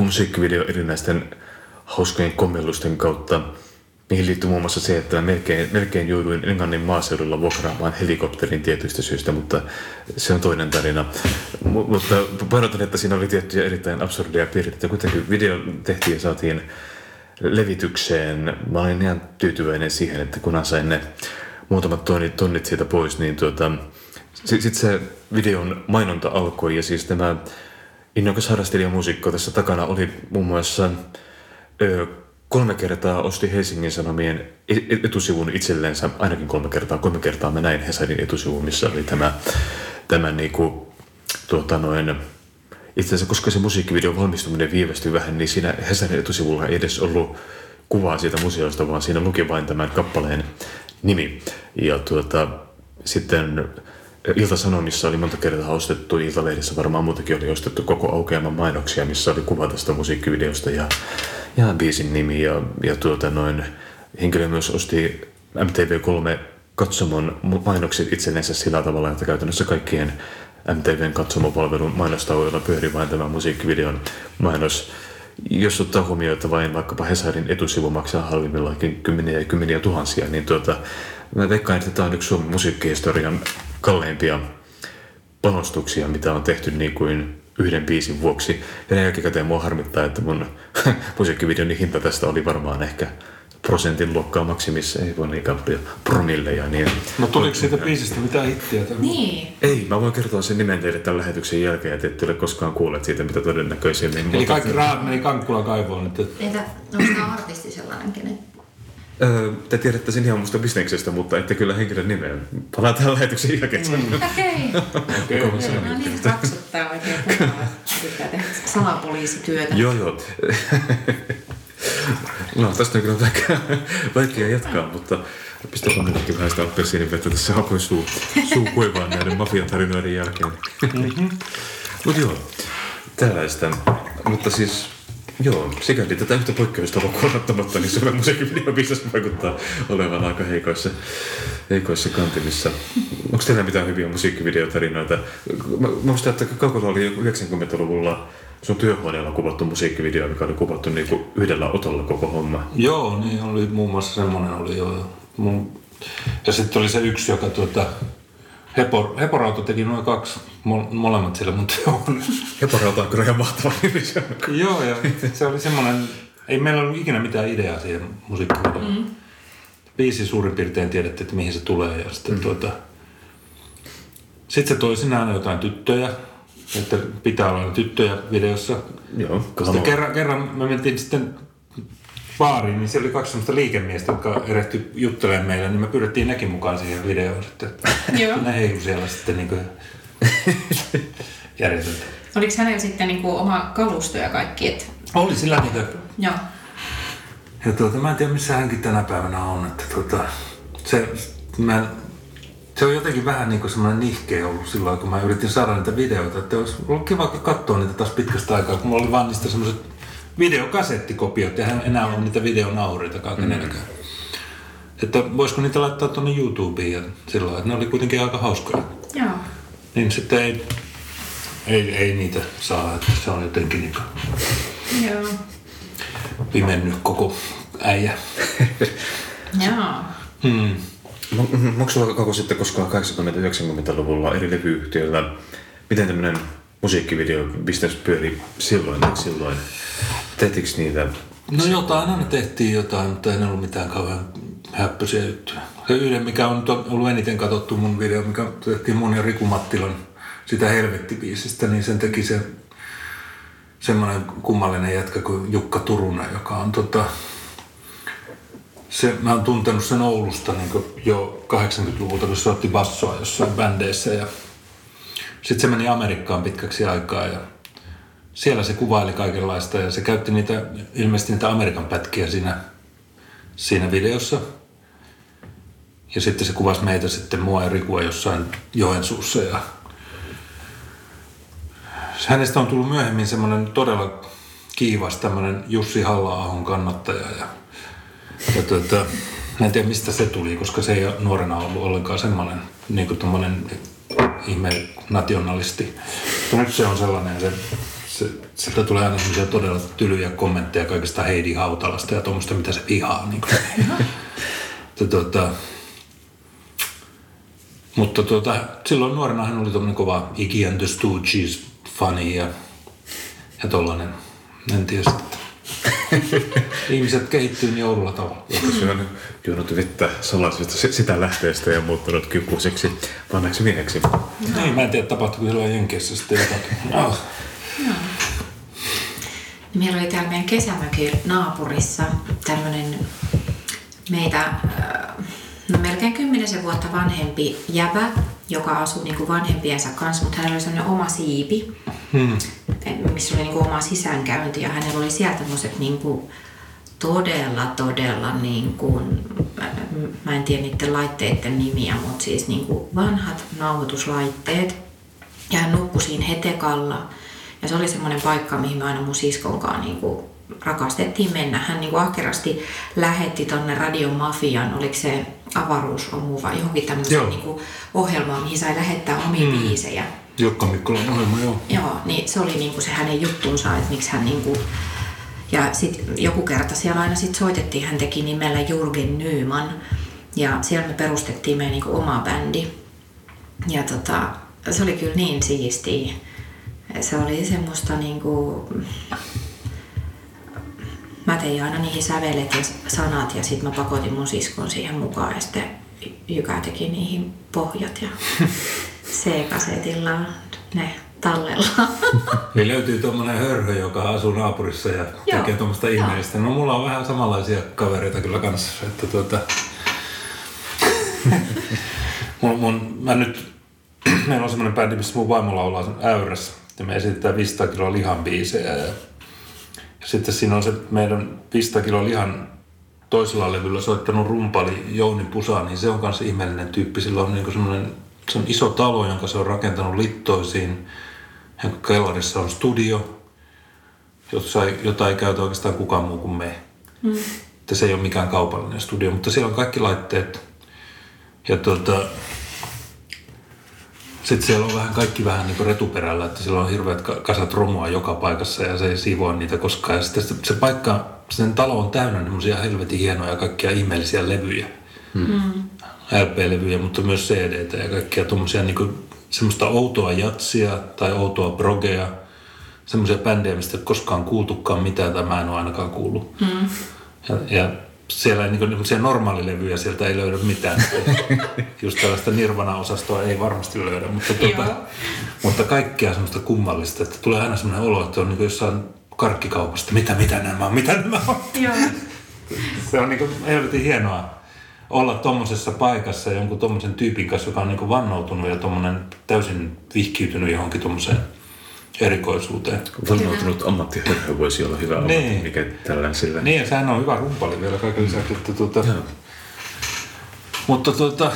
musiikkivideo erinäisten hauskojen kommellusten kautta, mihin liittyy muun muassa se, että melkein, melkein jouduin Englannin maaseudulla vuokraamaan helikopterin tietyistä syistä, mutta se on toinen tarina. M- mutta painotan, että siinä oli tiettyjä erittäin absurdia piirteitä. Kuitenkin video tehtiin ja saatiin levitykseen. Mä olin ihan tyytyväinen siihen, että kun sain ne muutamat tunnit, tunnit siitä pois, niin tuota, sitten se videon mainonta alkoi ja siis tämä innokas harrastelijamuusikko tässä takana oli muun muassa ö, kolme kertaa osti Helsingin Sanomien e-, e-, etusivun itsellensä, ainakin kolme kertaa, kolme kertaa mä näin Hesarin etusivun, missä oli tämä, tämä niinku, tuota noin, itse asiassa koska se musiikkivideon valmistuminen viivästyi vähän, niin siinä Hesarin etusivulla ei edes ollut kuvaa siitä museosta, vaan siinä luki vain tämän kappaleen nimi. Ja tuota, sitten Ilta-Sanomissa oli monta kertaa ostettu, Iltalehdissä varmaan muutakin oli ostettu koko aukeaman mainoksia, missä oli kuva tästä musiikkivideosta ja, ja biisin nimi. Ja, ja tuota noin, henkilö myös osti MTV3 katsomon mainokset itsellensä sillä tavalla, että käytännössä kaikkien MTVn katsomopalvelun mainostauoilla pyöri vain tämä musiikkivideon mainos. Jos ottaa huomioon, että vain vaikkapa Hesarin etusivu maksaa halvimmillakin kymmeniä ja kymmeniä tuhansia, niin tuota, mä veikkaan, että tämä on yksi Suomen musiikkihistorian kalleimpia panostuksia, mitä on tehty niin kuin yhden biisin vuoksi. Ja jälkikäteen mua harmittaa, että mun musiikkivideon hinta tästä oli varmaan ehkä prosentin luokkaa maksimissa, ei voi niin paljon promilleja. Niin... No tuliko siitä biisistä mitään hittiä? Niin. Ei, mä voin kertoa sen nimen teille tämän lähetyksen jälkeen, että ette ole koskaan kuulleet siitä, mitä todennäköisemmin. Eli kaikki rahat meni Kankkula kaivoon. Että... Entä onko artisti sellainen, kenen Öö, te tiedätte sen ihan musta bisneksestä, mutta ette kyllä henkilön nimeä. Palaan tähän lähetyksen jälkeen. Mm. Okei. Okay. okay. No niin, raksuttaa oikein. Pitää tehdä salapoliisityötä. joo, joo. no, tästä on kyllä vaikea, vaikea jatkaa, mutta pistäpä minäkin vähän sitä appelsiinin vettä tässä alkoi suu, suu kuivaa näiden mafiatarinoiden jälkeen. Mm-hmm. Mutta joo, tällaista. Mutta siis Joo, sikäli tätä yhtä poikkeusta lukuun ottamatta, niin Suomen musiikkivideobisnes vaikuttaa olevan aika heikoissa, heikoissa kantimissa. Onko teillä mitään hyviä musiikkivideotarinoita? Mä muistan, että Kaukolla oli 90-luvulla sun työhuoneella kuvattu musiikkivideo, mikä oli kuvattu niin kuin yhdellä otolla koko homma. Joo, niin oli muun muassa semmoinen oli jo. Mun... Ja sitten oli se yksi, joka tuota, Hepor, Heporauto teki noin kaksi, molemmat siellä mun teon. Heporauto on kyllä ihan mahtava nimi. Joo, ja se oli semmoinen, ei meillä ollut ikinä mitään ideaa siihen musiikkivideoon. Mm. Biisi suurin piirtein tiedettiin, että mihin se tulee ja sitten mm. tuota... Sitten se toi sinä jotain tyttöjä, että pitää olla tyttöjä videossa. Joo, sitten kerran, kerran me mentiin sitten baariin, niin siellä oli kaksi sellaista liikemiestä, jotka erehty juttelemaan meille, niin me pyydettiin nekin mukaan siihen videoon sitten. Joo. Ne heilu siellä sitten niin kuin järjetöntä. Oliko hänellä sitten niin kuin oma kalusto ja kaikki? Että... Oli sillä niitä. Joo. Ja tuota, mä en tiedä missä hänkin tänä päivänä on. Että tuota, se, mä, se on jotenkin vähän niin kuin semmoinen nihkeä ollut silloin, kun mä yritin saada niitä videoita. Että olisi ollut kiva katsoa niitä taas pitkästä aikaa, kun mulla oli vaan niistä semmoiset videokasettikopiot ja enää on niitä videonaureitakaan mm. kenelläkään. Että voisiko niitä laittaa tuonne YouTubeen ja sillä että ne oli kuitenkin aika hauskoja. Joo. Niin sitten ei, ei, ei niitä saa, että se on jotenkin niin Joo. pimennyt koko äijä. Joo. Hmm. Onko sulla koko sitten koskaan 80-90-luvulla eri levyyhtiöillä, miten tämmöinen musiikkivideo business pyöri silloin tai silloin? Tehtiinkö niitä? No jotain, aina tehtiin jotain, mutta ei ollut mitään kauhean häppöisiä juttuja. Se yhden, mikä on ollut eniten katsottu mun video, mikä tehtiin mun ja Riku Mattilan sitä helvettibiisistä, niin sen teki se semmoinen kummallinen jätkä kuin Jukka Turunen, joka on tota, se, mä oon tuntenut sen Oulusta niin jo 80-luvulta, kun se otti bassoa jossain bändeissä ja sitten se meni Amerikkaan pitkäksi aikaa ja siellä se kuvaili kaikenlaista ja se käytti niitä, ilmeisesti niitä Amerikan pätkiä siinä, siinä videossa. Ja sitten se kuvasi meitä sitten mua ja Rikua jossain Joensuussa ja hänestä on tullut myöhemmin semmoinen todella kiivas tämmöinen Jussi halla kannattaja ja, ja tuota, mä en tiedä mistä se tuli, koska se ei ole nuorena ollut ollenkaan semmoinen niin kuin ihme nationalisti. Mutta nyt se on sellainen, se, se, sieltä tulee aina semmoisia todella tylyjä kommentteja kaikesta Heidi Hautalasta ja tuommoista, mitä se vihaa. Niin kuin. tuota, mutta tuota, silloin nuorena hän oli tuommoinen kova Iggy and the Stooges fani ja, ja tollanen. En tiedä sitten. Ihmiset kehittyy niin oudolla tavalla. Se on juonut vettä salaisesta sitä lähteestä ja muuttunut kyppuiseksi vanhaksi mieheksi. Niin, mä en tiedä, tapahtuiko silloin Jenkeissä sitten jotakin. Oh. No. Meillä oli täällä meidän kesämökin naapurissa tämmöinen meitä äh, no melkein kymmenisen vuotta vanhempi jävä, joka asui niin kuin vanhempiensa kanssa, mutta hänellä oli sellainen oma siipi, hmm. missä oli niin kuin oma sisäänkäynti ja hänellä oli sieltä tämmöiset niin kuin todella, todella niin kuin, mä en tiedä niiden laitteiden nimiä, mutta siis niin kuin vanhat nauhoituslaitteet. Ja hän nukkui siinä hetekalla. Ja se oli semmoinen paikka, mihin me aina mun siskonkaan niin kuin rakastettiin mennä. Hän niin kuin ahkerasti lähetti tonne Radio Mafian, oliko se avaruusomu vai johonkin tämmöiseen niin kuin ohjelmaan, mihin sai lähettää omia mm. biisejä. Jukka Mikkolan ohjelma, joo. Joo, niin se oli niin kuin se hänen juttunsa, että miksi hän niin kuin ja sitten joku kerta siellä aina sit soitettiin, hän teki nimellä Jurgen Nyman. Ja siellä me perustettiin meidän niinku oma bändi. Ja tota, se oli kyllä niin siistiä. Se oli semmoista niinku... Mä tein aina niihin sävelet ja sanat ja sitten mä pakotin mun siskon siihen mukaan ja sitten Jykä teki niihin pohjat ja C-kasetilla ne tallella. Eli löytyy tuommoinen hörhö, joka asuu naapurissa ja Joo. tekee tuommoista ihmeellistä. No mulla on vähän samanlaisia kavereita kyllä kanssa. Että tuota... mun, mun, mä nyt, meillä on semmoinen bändi, missä mun vaimo laulaa äyrässä. Ja me esitetään 500 kiloa lihan biisejä. Ja, ja sitten siinä on se meidän 500 kiloa lihan toisella levyllä soittanut rumpali Jouni Pusa, niin se on myös ihmeellinen tyyppi. Sillä on niin semmoinen se on iso talo, jonka se on rakentanut littoisiin jonka kellarissa on studio, jossa ei, jota ei käytä oikeastaan kukaan muu kuin me. Mm. Että se ei ole mikään kaupallinen studio, mutta siellä on kaikki laitteet. Ja tuota, sitten siellä on vähän kaikki vähän niin kuin retuperällä, että siellä on hirveät kasat romua joka paikassa ja se ei siivoa niitä koskaan. Ja sitten se paikka, sen talo on täynnä semmoisia helvetin hienoja kaikkia ihmeellisiä levyjä. Mm. LP-levyjä, mutta myös cd ja kaikkia tuommoisia niin semmoista outoa jatsia tai outoa progea, semmoisia bändejä, mistä ei koskaan kuultukaan mitään tai mä en ole ainakaan kuullut. Mm. Ja, ja siellä ei niin kuin, normaalilevyjä sieltä ei löydä mitään. Just tällaista Nirvana-osastoa ei varmasti löydä, mutta, tuota, mutta kaikkea semmoista kummallista, että tulee aina semmoinen olo, että on niin jossain karkkikaupasta, mitä, mitä nämä on, mitä nämä on. Se on niin kuin helvetin hienoa olla tuommoisessa paikassa jonkun tuommoisen tyypin kanssa, joka on niin vannoutunut ja tuommoinen täysin vihkiytynyt johonkin tuommoiseen erikoisuuteen. Vannoutunut ammattiherra voisi olla hyvä ammatti, niin. mikä tällä sillä. Niin, ja sehän on hyvä rumpali vielä kaiken lisäksi. Että tuota, mutta tuota,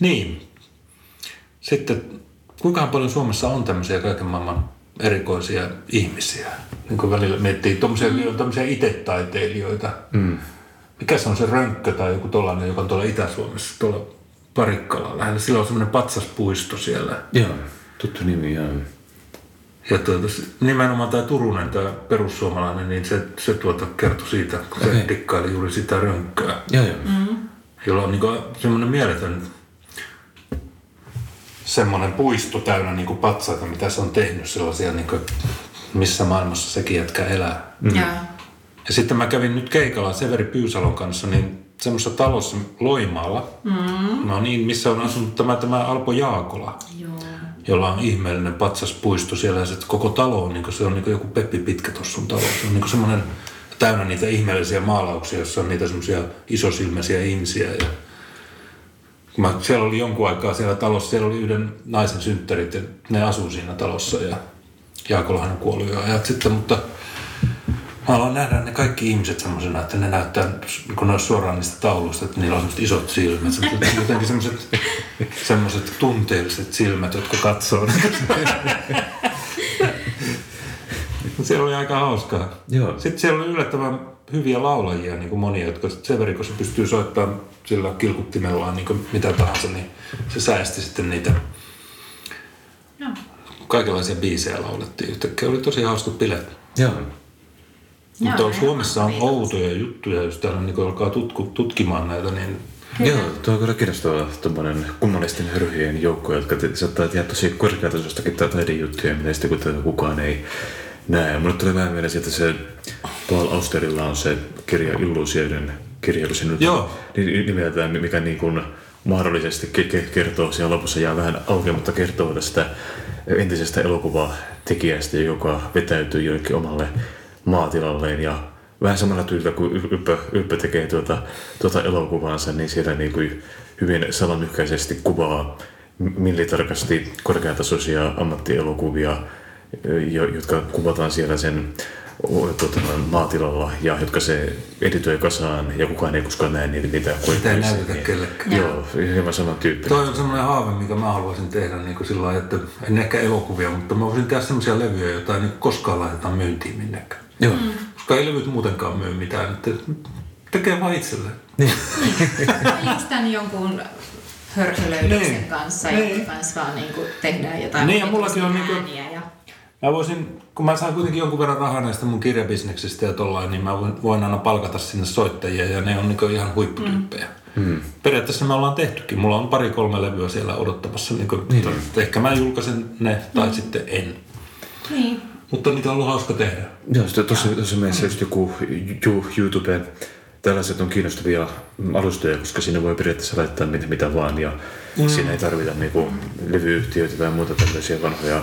niin. Sitten, kuinka paljon Suomessa on tämmöisiä kaiken maailman erikoisia ihmisiä? Niin kuin välillä miettii, tuommoisia, mm. tuommoisia itetaiteilijoita. Mm mikä se on se rönkkö tai joku tollainen, joka on tuolla Itä-Suomessa, tuolla Parikkala lähellä. Sillä on semmoinen patsaspuisto siellä. Joo, tuttu nimi, joo. Ja tuota, nimenomaan tämä Turunen, tämä perussuomalainen, niin se, se tuota kertoi siitä, kun okay. se dikkaili juuri sitä rönkköä. Joo, joo. Mm-hmm. Jolla on niinku semmoinen mieletön semmoinen puisto täynnä niinku patsaita, mitä se on tehnyt sellaisia, niinku, missä maailmassa sekin jätkä elää. Mm. Yeah. Ja sitten mä kävin nyt keikalla Severi Pyysalon kanssa, niin semmoisessa talossa Loimaalla. Mm. No niin, missä on asunut tämä, tämä Alpo Jaakola. Joo. Jolla on ihmeellinen patsaspuisto siellä ja koko talo on, niin se on niin kuin joku Peppi Pitkä tuossa sun talo. Se on niin semmoinen täynnä niitä ihmeellisiä maalauksia, jossa on niitä semmoisia isosilmäisiä ihmisiä ja mä, siellä oli jonkun aikaa siellä talossa, siellä oli yhden naisen synttärit ja ne asuu siinä talossa ja Jaakollahan on kuollut jo ajat sitten, mutta mä haluan nähdä ne kaikki ihmiset semmoisena, että ne näyttää, kun ne olisi suoraan niistä tauluista, että niillä on semmoiset isot silmät, semmoiset, jotenkin semmoiset, semmoiset tunteelliset silmät, jotka katsoo. siellä oli aika hauskaa. Joo. Sitten siellä oli yllättävän hyviä laulajia, niin kuin monia, jotka Severikossa pystyy soittamaan sillä kilkuttimellaan niin kuin mitä tahansa, niin se säästi sitten niitä Joo. kaikenlaisia biisejä laulettiin. Yhtäkkiä oli tosi hauskat bileet. Joo. Mutta Joo, Suomessa on outoja juttuja, jos täällä niin alkaa tutku, tutkimaan näitä, niin Joo, tuo on kyllä kiinnostava tuommoinen kummallisten hörhyjen joukko, jotka saattaa tehdä tosi korkeatasoistakin ta- taidejuttuja, mitä sitten kun kukaan ei näe. Mulle tuli vähän mieleen siitä se Paul Austerilla on se kirja Illuusioiden kirja, kun se nyt Joo. ni- nimeltään, mikä niin kuin mahdollisesti ke- ke- kertoo, siellä lopussa jää vähän auki, mutta kertoo tästä entisestä elokuvatekijästä, joka vetäytyy joillekin omalle maatilalleen ja vähän samalla tyylillä kuin Ylppö, Ylppö tekee tuota, tuota elokuvaansa, niin siellä niin kuin hyvin salamyhkäisesti kuvaa millitarkasti korkeatasoisia ammattielokuvia, jo- jotka kuvataan siellä sen tuota, maatilalla ja jotka se editoi kasaan ja kukaan ei koskaan näe niitä niitä Sitä ei näytetä kellekään. Joo, hieman sama tyyppi. Toi on semmoinen haave, mikä mä haluaisin tehdä niin kuin sillä lailla, että en ehkä elokuvia, mutta mä voisin tehdä semmoisia levyjä, joita ei niin koskaan laiteta myyntiin minnekään. Joo. Koska ei levyt muutenkaan myy mitään, että tekee vaan itselleen. Tai just tämän jonkun hörhölöydyksen Niin. kanssa, Niin. jonka kanssa vaan niin kuin tehdään jotain Niin, ja mullakin on omituisia niinku- ääniä ja... Mä voisin, kun mä saan kuitenkin jonkun verran rahaa näistä mun kirjabisneksistä ja tollain, niin mä voin, voin aina palkata sinne soittajia ja ne on niin ihan huipputyyppejä. Mm. Periaatteessa me ollaan tehtykin. Mulla on pari-kolme levyä siellä odottamassa. Niin kuin, niin. Ehkä mä julkaisen ne tai mm. sitten en. Niin. Mutta niitä on ollut hauska tehdä. Joo, sitten tuossa, tuossa mielessä just joku ju, YouTube, tällaiset on kiinnostavia alustoja, koska sinne voi periaatteessa laittaa mitä, mitä vaan ja mm. siinä ei tarvita niinku levyyhtiöitä tai muuta tämmöisiä vanhoja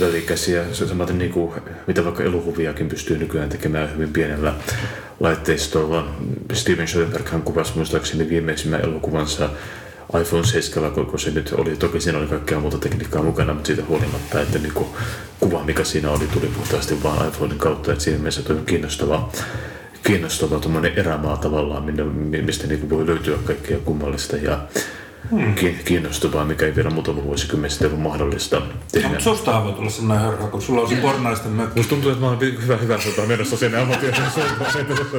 välikäsiä. Se samaten niinku, mitä vaikka elokuviakin pystyy nykyään tekemään hyvin pienellä laitteistolla. Steven Soderbergh kuvasi muistaakseni viimeisimmän elokuvansa iPhone 7, kun se nyt oli, toki siinä oli kaikkea muuta tekniikkaa mukana, mutta siitä huolimatta, että niinku, kuva, mikä siinä oli, tuli puhtaasti vaan iPhonein kautta, että siinä mielessä toi on kiinnostava, kiinnostava erämaa tavallaan, minne, mistä niinku voi löytyä kaikkea kummallista. Ja hmm. kiinnostavaa, mikä ei vielä muutama vuosikymmen sitten ollut mahdollista No, tehdä. mutta sustahan voi tulla sellainen hörhä, kun sulla on se pornaisten mökki. Musta tuntuu, että mä oon hyvä, hyvä sota menossa sinne ammattilaisen suuntaan.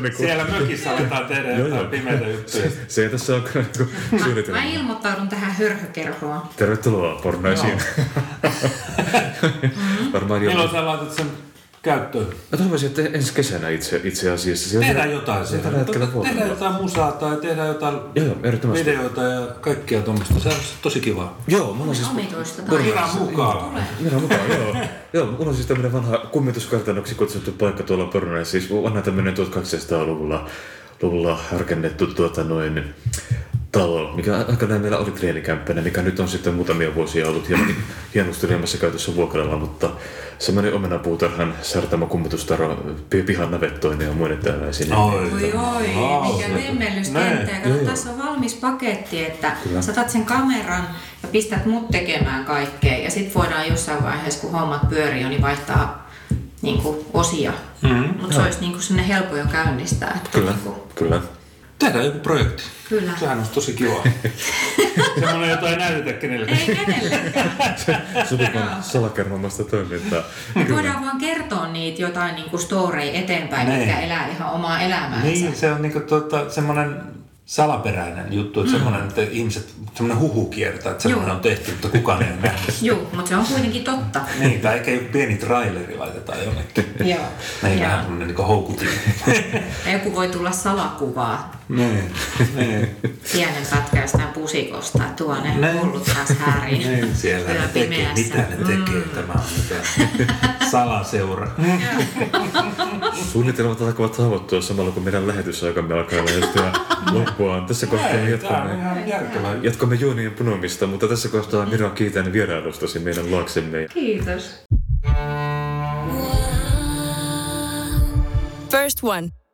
Niinku, Siellä mökissä aletaan tehdä Joo, jotain joo. pimeitä juttuja. se ei tässä ole kyllä Mä, suunnitelma. mä ilmoittaudun tähän hörhökerhoon. Tervetuloa pornaisiin. Varmaan. Milloin sä laitat sen käyttöön? Mä toivoisin, että ensi kesänä itse, itse asiassa. Siellä Tehdään jotain siellä. tällä hetkellä Tehdään vuorolla. jotain musaa tai tehdään jotain Joo, joo, videoita ja kaikkia tuommoista. Se on tosi kivaa. Joo, mulla on siis... Omituista tai... Pidä mukaan. Minä mukaan, joo. joo, mulla on siis tämmönen vanha kummituskartanoksi kutsuttu paikka tuolla Pornoissa. Siis vanha tämmönen 1200-luvulla luvulla rakennettu tuota noin talo, mikä aikanaan meillä oli treenikämppänä, mikä nyt on sitten muutamia vuosia ollut hieman hienostelemässä käytössä vuokralla, mutta semmoinen omenapuutarhan sartama kummitustaro pi- pihan navettoinen ja muiden tällaisiin. Oi, Oi oi, Wow. mikä temmellys kato, tässä on valmis paketti, että Kyllä. sä otat sen kameran ja pistät mut tekemään kaikkea. Ja sit voidaan jossain vaiheessa, kun hommat pyörii, niin vaihtaa niin kuin, osia. Mm-hmm. Mutta se olisi niin kuin, jo käynnistää. Että, Kyllä, Niin kuin, kyllä. Tehdään joku projekti. kyllä. Sehän olisi tosi kivaa. Semmoinen, jota ei näytetä kenellekään. Ei kenellekään. Sopivan salakermamasta toimintaa. Me voidaan vaan kertoa niitä jotain niin kuin storeja eteenpäin, Niin. mitkä elää ihan omaa elämäänsä. Niin, se on niinku tuota, semmoinen salaperäinen juttu, että semmoinen, että ihmiset, semmoinen huhu kiertää, että semmoinen Joo. on tehty, mutta kukaan ei sitä. Joo, mutta se on kuitenkin totta. Niin, tai eikä joku pieni traileri laitetaan jonnekin. Joo. Niin Joo. vähän semmoinen niinku houkutin. Ja joku voi tulla salakuvaa niin, niin. pienen jostain pusikosta, että tuo ne Näin. hullut taas häiriin. niin, siellä ne tekee, mitä ne tekee, tämä on mitä. Salaseura. Suunnitelmat alkavat haavoittua samalla kun meidän lähetysaikamme alkaa lähestyä loppuaan. Tässä kohtaa me Ei, jatkamme, jatkamme juonien punomista, mutta tässä kohtaa Mira kiitän vierailustasi meidän luoksemme. Kiitos. First One.